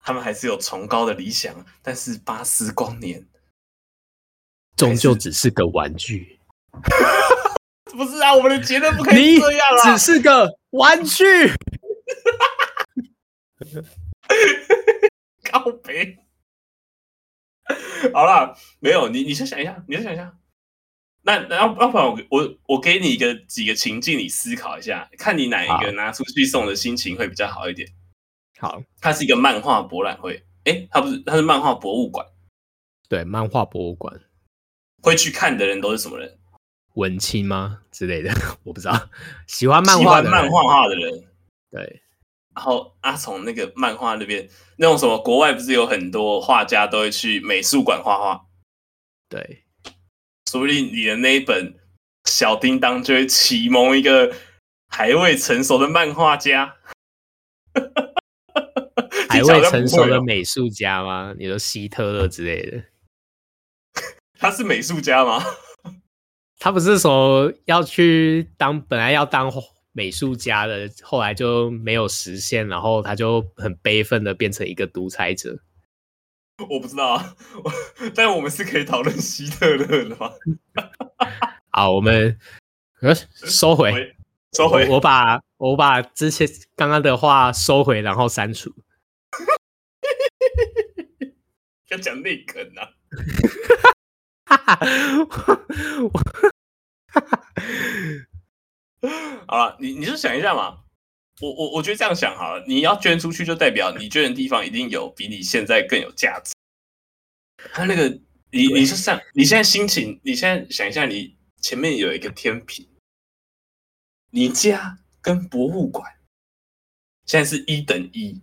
他们还是有崇高的理想，但是巴斯光年终究只是个玩具。不是啊，我们的结论不可以这样啊！只是个玩具。告别。好了，没有你，你先想一下，你先想一下。那那要要不然我我我给你一个几个情境，你思考一下，看你哪一个拿出去送的心情会比较好一点。好，它是一个漫画博览会，哎、欸，它不是，它是漫画博物馆。对，漫画博物馆会去看的人都是什么人？文青吗之类的？我不知道。喜欢漫画、漫画画的人。对。然后阿从那个漫画那边，那种什么国外不是有很多画家都会去美术馆画画？对。说不定你的那一本小叮当就会启蒙一个还未成熟的漫画家，还未成熟的美术家吗？你说希特勒之类的？他是美术家吗？他不是说要去当，本来要当美术家的，后来就没有实现，然后他就很悲愤的变成一个独裁者。我不知道啊，但我们是可以讨论希特勒的吗？好，我们呃收回，收回，我，我把我把之前刚刚的话收回，然后删除。要讲内梗啊！好了，你你就想一下嘛。我我我觉得这样想好了，你要捐出去，就代表你捐的地方一定有比你现在更有价值。他那个，你你是上你现在心情，你现在想一下，你前面有一个天平，你家跟博物馆现在是一等一。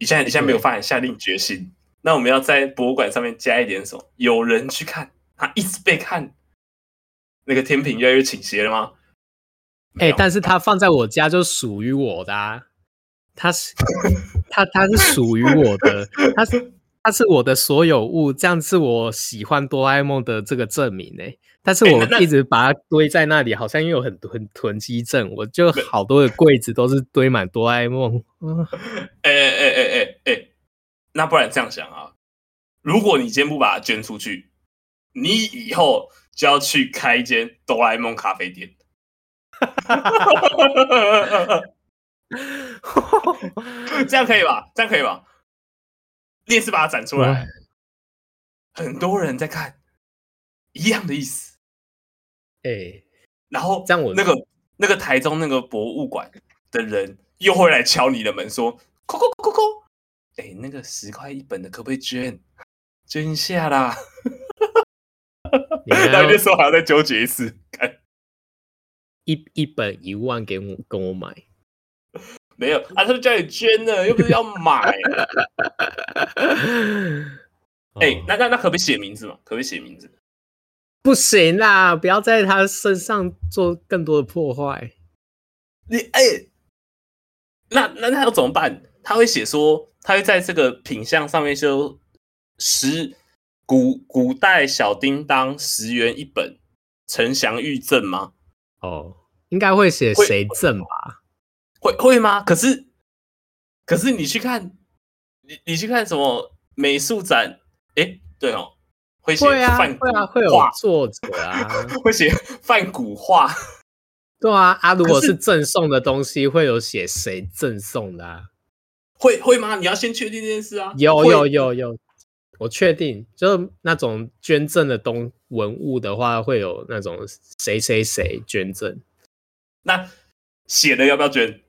你现在你现在没有发现下定决心，那我们要在博物馆上面加一点什么？有人去看，他一直被看，那个天平越来越倾斜了吗？哎、欸，但是它放在我家就属于我的，啊，它是 它它是属于我的，它是它是我的所有物，这样是我喜欢哆啦 A 梦的这个证明呢。但是我一直把它堆在那里，好像又有很多很囤积症，我就好多的柜子都是堆满哆啦 A 梦。哎哎哎哎哎哎，那不然这样想啊，如果你今天不把它捐出去，你以后就要去开一间哆啦 A 梦咖啡店。这样可以吧？这样可以吧？你也是把它展出来，很多人在看，一样的意思。哎、欸，然后这样我那个那个台中那个博物馆的人又会来敲你的门，说：“扣扣扣扣扣！哎、欸，那个十块一本的可不可以捐？捐一下啦！” 然后那时候还要再纠结一次，看。一一本一万给我跟我买，没有啊？他是叫你捐的，又不是要买。哎、欸，那那那可不可以写名字嘛？可不可以写名字？不行啦！不要在他身上做更多的破坏。你哎、欸，那那那要怎么办？他会写说，他会在这个品相上面修十古古代小叮当十元一本，陈祥玉赠吗？哦，应该会写谁赠吧？会会，吗？可是可是你去看，你你去看什么美术展？哎，对哦，会写会啊，会有作者啊，会写范古画。对啊，啊，如果是赠送的东西，会有写谁赠送的啊？会会吗？你要先确定这件事啊。有有有有，我确定，就那种捐赠的东文物的话，会有那种谁谁谁捐赠。那写的要不要捐？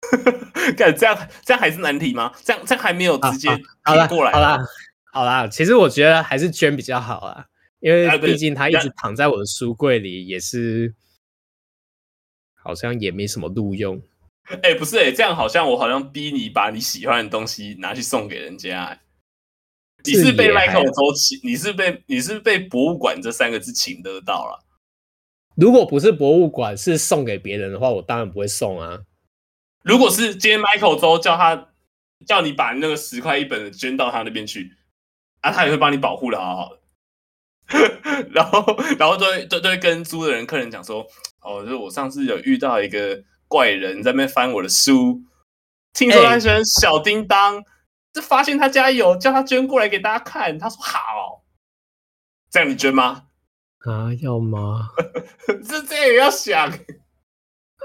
看这样这样还是难题吗？这样这样还没有直接贴过来好。好啦好啦，其实我觉得还是捐比较好啦，因为毕竟他一直躺在我的书柜里，也是好像也没什么路用。哎、欸，不是哎、欸，这样好像我好像逼你把你喜欢的东西拿去送给人家、欸。你是被麦克周请，你是被你是被博物馆这三个字请得到了。如果不是博物馆，是送给别人的话，我当然不会送啊。如果是今天 Michael 周叫他叫你把那个十块一本的捐到他那边去，啊，他也会帮你保护的好好的。然后，然后都会都都会跟租的人客人讲说，哦，就是我上次有遇到一个怪人在那边翻我的书，听说他喜欢小叮当。欸是发现他家有，叫他捐过来给大家看。他说好，这样你捐吗？啊，要吗？这这也要想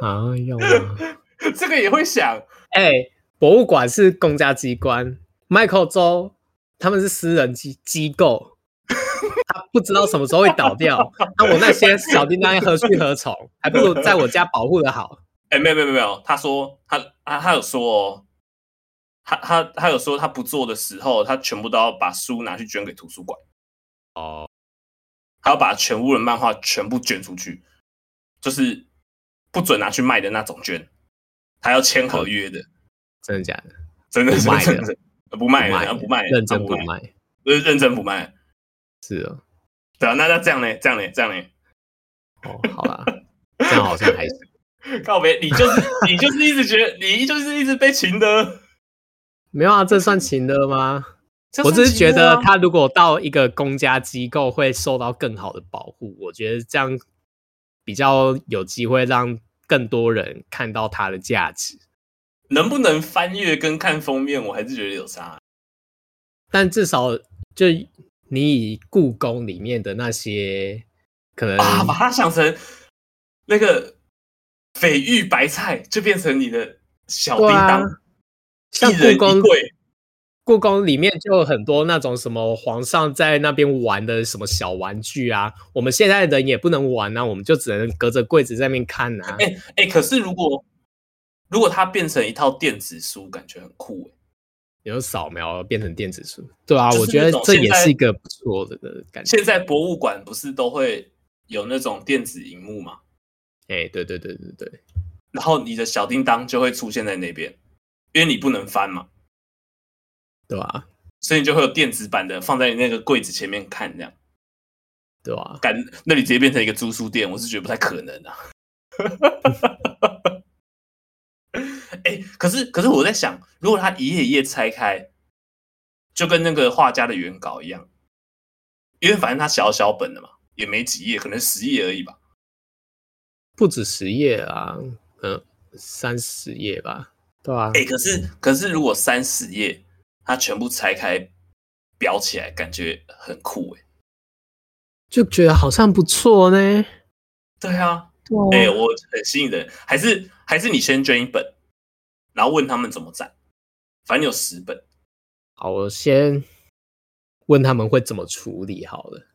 啊，要吗？这个也会想。哎、欸，博物馆是公家机关，Michael 周他们是私人机机构，他不知道什么时候会倒掉。那我那些小叮当何去何从？还不如在我家保护的好。哎、欸，没有没有没有，他说他啊，他有说哦。他他他有说他不做的时候，他全部都要把书拿去捐给图书馆。哦，他要把全屋的漫画全部捐出去，就是不准拿去卖的那种捐，他要签合约的。真的假的？真的是不卖的，不卖的，不卖，认真不卖，认认真不卖。是哦，对啊，那那这样呢？这样呢？这样呢？哦，好啦，这样好像还是告别。你就是你就是一直觉得你就是一直被情的。没有啊，这算情勒吗？啊、我只是觉得他如果到一个公家机构，会受到更好的保护。我觉得这样比较有机会让更多人看到它的价值。能不能翻阅跟看封面，我还是觉得有差。但至少就你以故宫里面的那些可能啊，把它想成那个翡玉白菜，就变成你的小叮当。像故宫，故宫里面就有很多那种什么皇上在那边玩的什么小玩具啊，我们现在的人也不能玩啊，我们就只能隔着柜子在那边看啊。哎哎、欸欸，可是如果如果它变成一套电子书，感觉很酷哎。有扫描变成电子书，对啊，我觉得这也是一个不错的感觉。现在博物馆不是都会有那种电子荧幕吗？哎、欸，对对对对对，然后你的小叮当就会出现在那边。因为你不能翻嘛，对吧、啊？所以你就会有电子版的放在你那个柜子前面看，这样，对吧、啊？敢那里直接变成一个租书店，我是觉得不太可能啊。哎、欸，可是可是我在想，如果他一页一页拆开，就跟那个画家的原稿一样，因为反正他小小本的嘛，也没几页，可能十页而已吧，不止十页啊，嗯，三十页吧。对啊，哎、欸，可是可是，如果三十页，它全部拆开裱起来，感觉很酷哎，就觉得好像不错呢。对啊，哎、欸，我很吸引人，还是还是你先捐一本，然后问他们怎么展，反正有十本。好，我先问他们会怎么处理好了。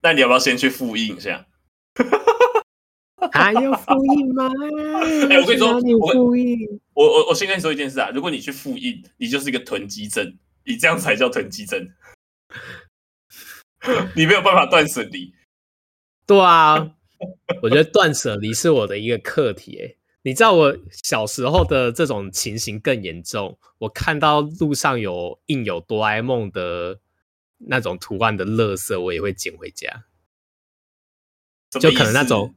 那你要不要先去复印一下？还要复印吗？哎、欸，我跟你说，你复印，我我我先跟你说一件事啊，如果你去复印，你就是一个囤积症，你这样才叫囤积症，你没有办法断舍离。对啊，我觉得断舍离是我的一个课题。哎，你知道我小时候的这种情形更严重，我看到路上有印有哆啦 A 梦的那种图案的垃圾，我也会捡回家，就可能那种。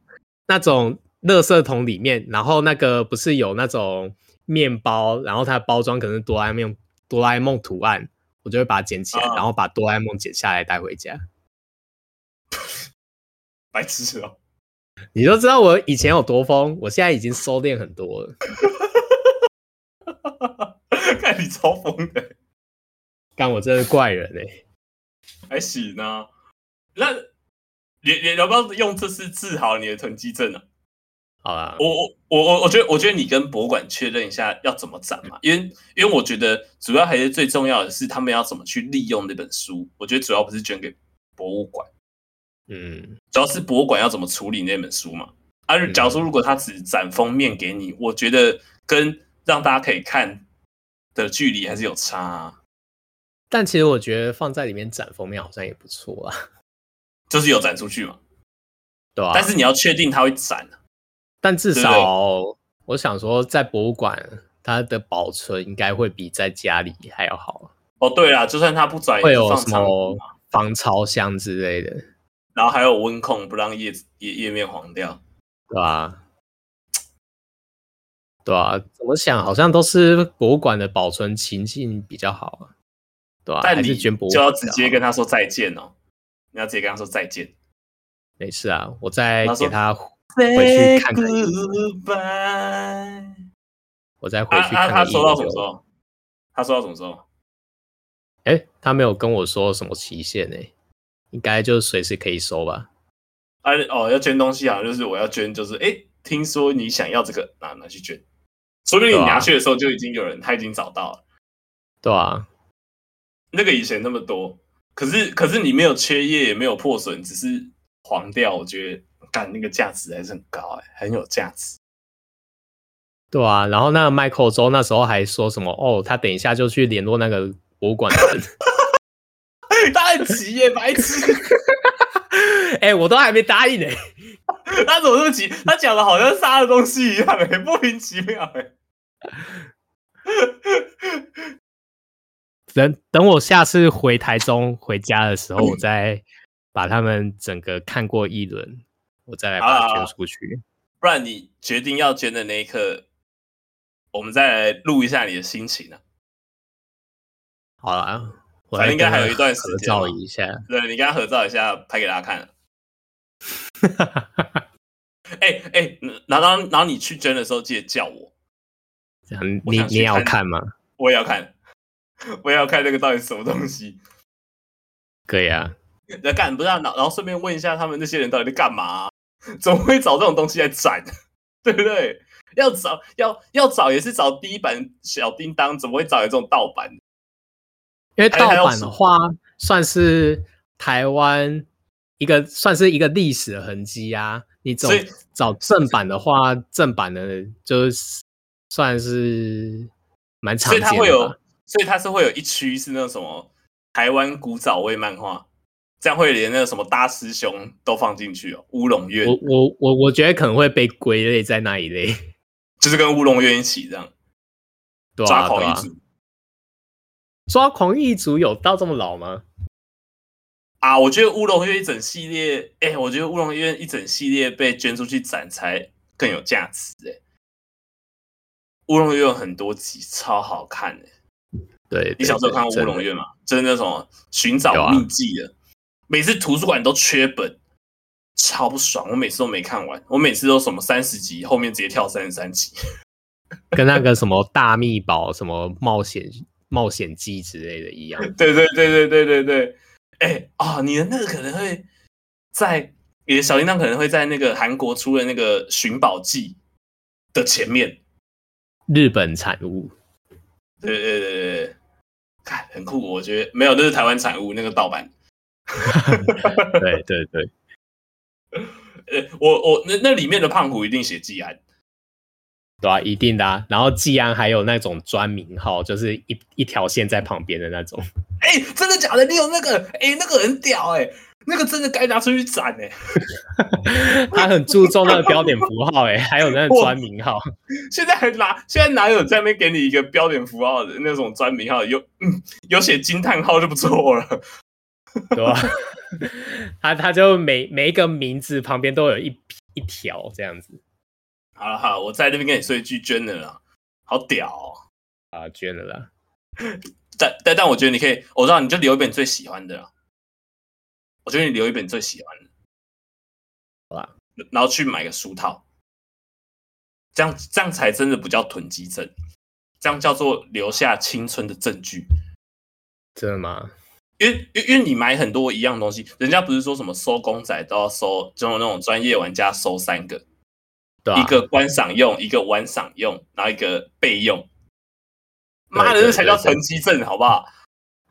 那种垃圾桶里面，然后那个不是有那种面包，然后它的包装可能是哆啦 A 梦哆啦 A 梦图案，我就会把它捡起来，啊、然后把哆啦 A 梦剪下来带回家。白痴哦！你都知道我以前有多疯，我现在已经收敛很多了。看你超疯的，干我真是怪人哎、欸！还行呢，那。你你要不要用这次治好你的囤积症啊？好啊，我我我我我觉得，我觉得你跟博物馆确认一下要怎么展嘛，因为因为我觉得主要还是最重要的是他们要怎么去利用那本书。我觉得主要不是捐给博物馆，嗯，主要是博物馆要怎么处理那本书嘛。而、啊、假如说如果他只展封面给你，我觉得跟让大家可以看的距离还是有差、啊。但其实我觉得放在里面展封面好像也不错啊，就是有展出去嘛，对吧、啊？但是你要确定它会展，但至少我想说，在博物馆它的保存应该会比在家里还要好。哦，对啦，就算它不展，会有什么防潮箱之类的，然后还有温控，不让页页页面黄掉，对吧、啊？对啊，怎么想好像都是博物馆的保存情境比较好啊。对啊，但你就要直接跟他说再见哦！你要直接跟他说再见。没事啊，我再给他回去看看。我再回去看看。他收到什么时候？他收到什么时候？哎，他没有跟我说什么期限呢？应该就随时可以收吧。啊哦，要捐东西啊，就是我要捐，就是哎，听说你想要这个，拿拿去捐。说不定你拿去的时候就已经有人，他已经找到了。对啊。那个以前那么多，可是可是你没有缺页，也没有破损，只是黄掉。我觉得干那个价值还是很高哎、欸，很有价值。对啊，然后那个 Michael 周那时候还说什么哦，他等一下就去联络那个博物馆的人。他很急耶，白痴！哎、欸，我都还没答应呢、欸，他怎么这么急？他讲的好像杀了东西一样哎、欸，莫名其妙哎、欸。等等，我下次回台中回家的时候，我再把他们整个看过一轮，我再来把它捐出去。不然你决定要捐的那一刻，我们再来录一下你的心情呢、啊？好了，我应该还有一段时间，合照一下。对，你跟他合照一下，拍给大家看。哎哎、欸欸，然后然后你去捐的时候，记得叫我。这样你你也要看吗？我也要看。我也要看那个到底是什么东西，可以啊。在干不是啊？然后顺便问一下他们那些人到底在干嘛、啊？怎么会找这种东西来展？对不对？要找要要找也是找第一版小叮当，怎么会找这种盗版？因为盗版的话，算是台湾一个算是一个历史的痕迹啊。你找找正版的话，正版的就是算是蛮常见的吧。所以它是会有一区是那种什么台湾古早味漫画，这样会连那个什么大师兄都放进去哦。乌龙院，我我我我觉得可能会被归类在那一类，就是跟乌龙院一起这样。对啊，抓狂一族，抓狂一族有到这么老吗？啊，我觉得乌龙院一整系列，哎、欸，我觉得乌龙院一整系列被捐出去展才更有价值哎、欸。乌龙院有很多集，超好看哎、欸。对，对，你小时候看过乌龙院吗？就是那种寻找秘籍的，啊、每次图书馆都缺本，超不爽。我每次都没看完，我每次都什么三十集，后面直接跳三十三集，跟那个什么大秘宝、什么冒险冒险记之类的一样。对对对对对对对。哎、欸、啊、哦，你的那个可能会在你的小铃铛可能会在那个韩国出的那个寻宝记的前面，日本产物。对对对对对，看很酷，我觉得没有，那是台湾产物，那个盗版。对 对对，呃，我我那那里面的胖虎一定写季安，对啊，一定的啊。然后季安还有那种专名号，就是一一条线在旁边的那种。哎、欸，真的假的？你有那个？哎、欸，那个很屌哎、欸。那个真的该拿出去斩哎、欸 他很注重那个标点符号哎、欸，还有那个专名号。现在还拿，现在哪有在那边给你一个标点符号的那种专名号？有嗯，有写惊叹号就不错了，对吧？他他就每每一个名字旁边都有一一条这样子。好了好，我在那边跟你说一句，捐了啦，好屌、喔、啊，捐了啦。但但但我觉得你可以，我知道你就留一本最喜欢的啦。我觉得你留一本最喜欢的，好吧，然后去买个书套，这样这样才真的不叫囤积症，这样叫做留下青春的证据。真的吗？因为因为因为你买很多一样东西，人家不是说什么收公仔都要收，就有那种专业玩家收三个，一个观赏用，一个玩赏用，然后一个备用。妈的，这才叫囤积症，好不好？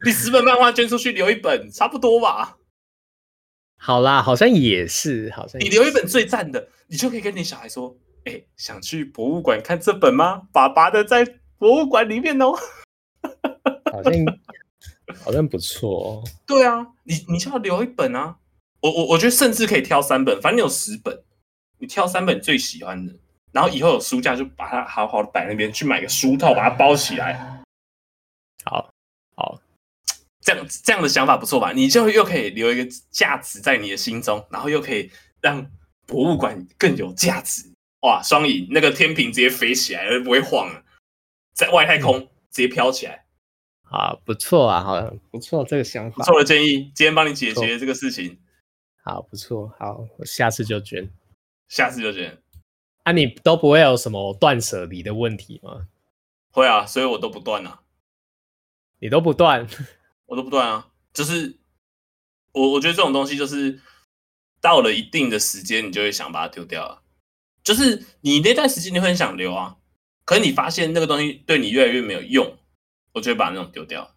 你十本漫画捐出去，留一本，差不多吧？好啦，好像也是，好像你留一本最赞的，你就可以跟你小孩说：“哎、欸，想去博物馆看这本吗？爸爸的在博物馆里面哦。”好像好像不错哦。对啊，你你就要留一本啊！我我我觉得甚至可以挑三本，反正你有十本，你挑三本最喜欢的，然后以后有书架就把它好好的摆那边，去买个书套把它包起来。好，好。这样这样的想法不错吧？你就又可以留一个价值在你的心中，然后又可以让博物馆更有价值。哇，双赢！那个天平直接飞起来，而不会晃了，在外太空直接飘起来。啊、嗯，不错啊，好，不错，这个想法。不错的建议，今天帮你解决这个事情。好，不错，好，我下次就捐，下次就捐。啊，你都不会有什么断舍离的问题吗？会啊，所以我都不断啊。你都不断。我都不断啊，就是我我觉得这种东西就是到了一定的时间，你就会想把它丢掉了。就是你那段时间你会很想留啊，可是你发现那个东西对你越来越没有用，我就会把那种丢掉。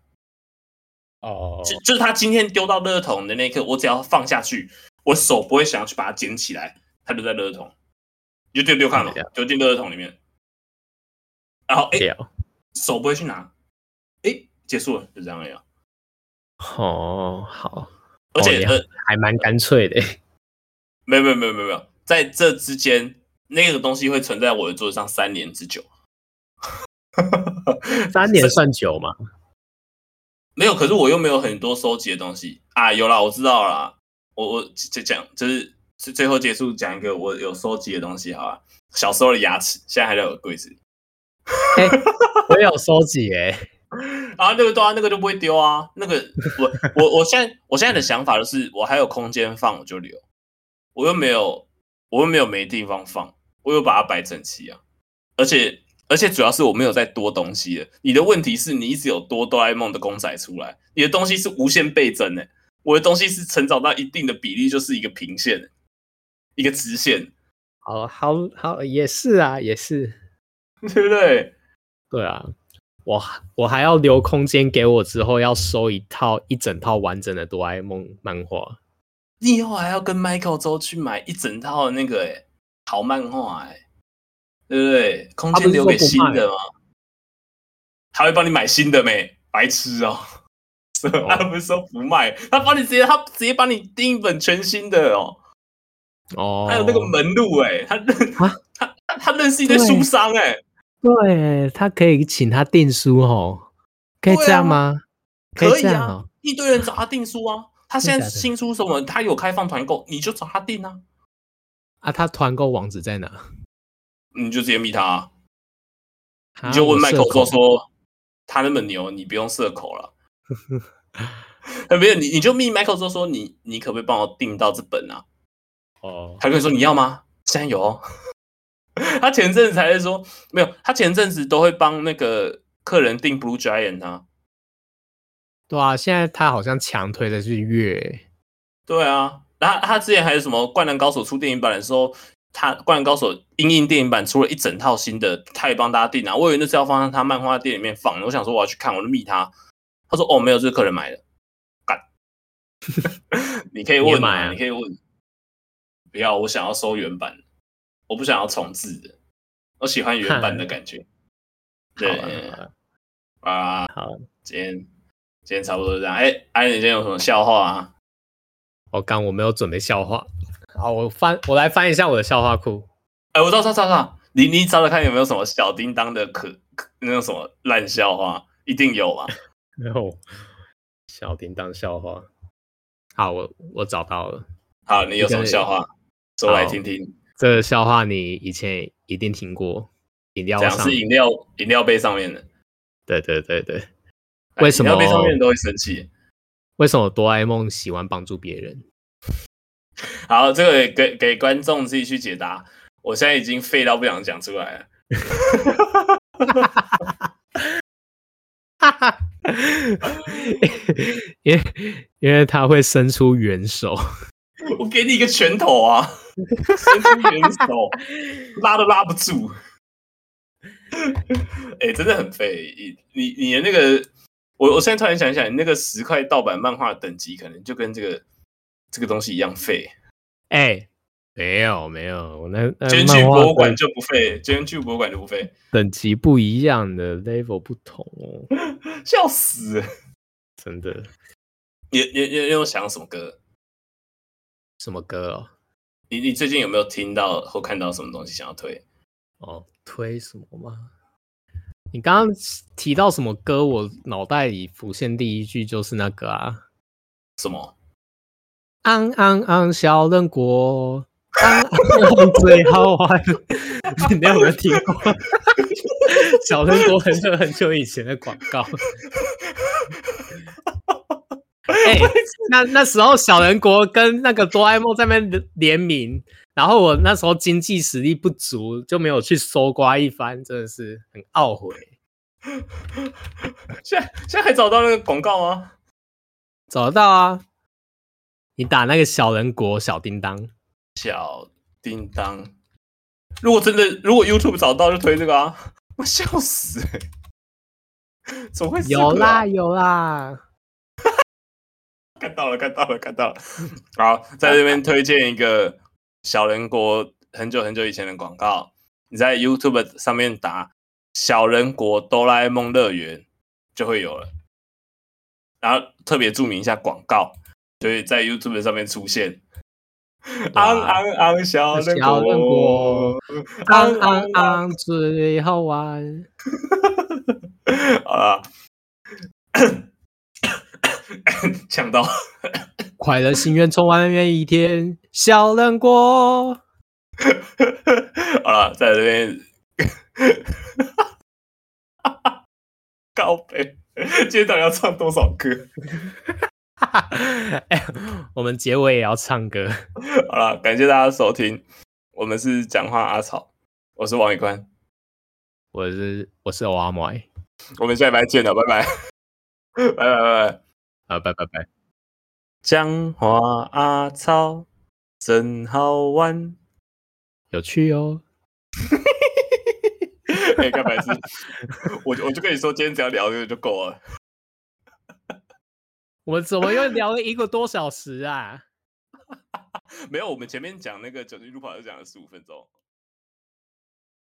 哦，就就是他今天丢到垃圾桶的那一刻，我只要放下去，我手不会想要去把它捡起来，它就在垃圾桶，你就丢丢看嘛，丢进垃圾桶里面。然后哎，手不会去拿，哎，结束了，就这样了。哦，好，而且、哦、还蛮干脆的。没有没有没有没有没有，在这之间，那个东西会存在我的桌子上三年之久。三年算久吗？没有，可是我又没有很多收集的东西啊。有啦，我知道啦。我我就讲，就是是最后结束讲一个我有收集的东西，好吧？小时候的牙齿，现在还在我的柜子里。欸、我有收集哎、欸。啊，那个对啊，那个就不会丢啊。那个我我我现在我现在的想法就是，我还有空间放，我就留。我又没有，我又没有没地方放，我又把它摆整齐啊。而且而且主要是我没有再多东西了。你的问题是你一直有多哆啦 A 梦的公仔出来，你的东西是无限倍增的。我的东西是成长到一定的比例，就是一个平线，一个直线。好好好，也是啊，也是，对不对？对啊。我我还要留空间给我之后要收一套一整套完整的哆啦 A 梦漫画。你以后还要跟 Michael 周去买一整套的那个哎好漫画哎，对不对？空间留给新的吗？他会帮你买新的没？白痴哦！他不是说不卖，他帮你直接他直接帮你订一本全新的哦。哦，还有那个门路哎，他认、啊、他他他认识一堆书商哎。对，他可以请他订书哦，可以这样吗？啊、可以啊，一堆人找他订书啊。他现在新出什么？他有开放团购，你就找他订啊。啊，他团购网址在哪？你就直接密他、啊，你就问麦克说说他那么牛，你不用社口了。没有，你你就密麦克说说你你可不可以帮我订到这本啊？哦，他可以说你要吗？现在有、哦。他前阵子才在说没有，他前阵子都会帮那个客人订 Blue Giant 啊。对啊，现在他好像强推的是月。对啊，然后他之前还有什么《灌篮高手》出电影版的时候，他《灌篮高手》英印电影版出了一整套新的，他也帮大家订啊。我以为那是要放在他漫画店里面放，我想说我要去看，我就密他。他说：“哦，没有，这是客人买的。”干，你可以问买啊，你可以问。不要，我想要收原版。我不想要重置的，我喜欢原版的感觉。对啊，好，今天今天差不多这样。哎、欸，哎，你今天有什么笑话啊？我刚我没有准备笑话。好，我翻，我来翻一下我的笑话库。哎、欸，我找找找找，你你找找看有没有什么小叮当的可可那种什么烂笑话，一定有吧？没有小叮当笑话。好，我我找到了。好，你有什么笑话？说来听听。这个笑话你以前一定听过，饮料上是饮料饮料杯上面的，对对对对。为什么？饮料杯上面都会生气。为什么哆啦 A 梦喜欢帮助别人？好，这个给给观众自己去解答。我现在已经废到不想讲出来了。因为因为他会伸出援手。我给你一个拳头啊，伸出援手，拉都拉不住。哎、欸，真的很废。你你的那个，我我现在突然想想，你那个十块盗版漫画等级，可能就跟这个这个东西一样废。哎、欸，没有没有，我那捐去博物馆就不废，捐去博物馆就不废，等级不一样的 level 不同哦，笑死，真的。你你你有想什么歌？什么歌哦？你你最近有没有听到或看到什么东西想要推？哦，推什么吗？你刚刚提到什么歌？我脑袋里浮现第一句就是那个啊，什么？昂昂昂，小人国，昂昂昂，最好玩。你有没有听过？小人国很久很久以前的广告。哎、欸，那那时候小人国跟那个哆啦 A 梦在那边联名，然后我那时候经济实力不足，就没有去搜刮一番，真的是很懊悔。现在现在还找到那个广告吗？找得到啊！你打那个小人国小叮当，小叮当。如果真的，如果 YouTube 找到就推这个啊！我笑死、欸，怎么会、啊、有啦有啦。看到了，看到了，看到了。好，在这边推荐一个小人国很久很久以前的广告。你在 YouTube 上面打“小人国哆啦 A 梦乐园”就会有了。然后特别注明一下广告，所以在 YouTube 上面出现。昂昂昂，小人国，昂昂昂，最好玩。好了。抢到！快乐心愿充满每一天，小人国。好了，在这边，高飞，今天到底要唱多少歌？哎，我们结尾也要唱歌。好了，感谢大家收听，我们是讲话阿草，我是王宇宽，我是我是欧阿麦，我们下礼拜见了，拜拜，拜拜拜拜。好，拜拜拜。讲话阿超真好玩，有趣哦。可 以干白痴，我我就跟你说，今天只要聊这个就够了。我怎么又聊了一个多小时啊？没有，我们前面讲那个九十路跑就讲了十五分钟。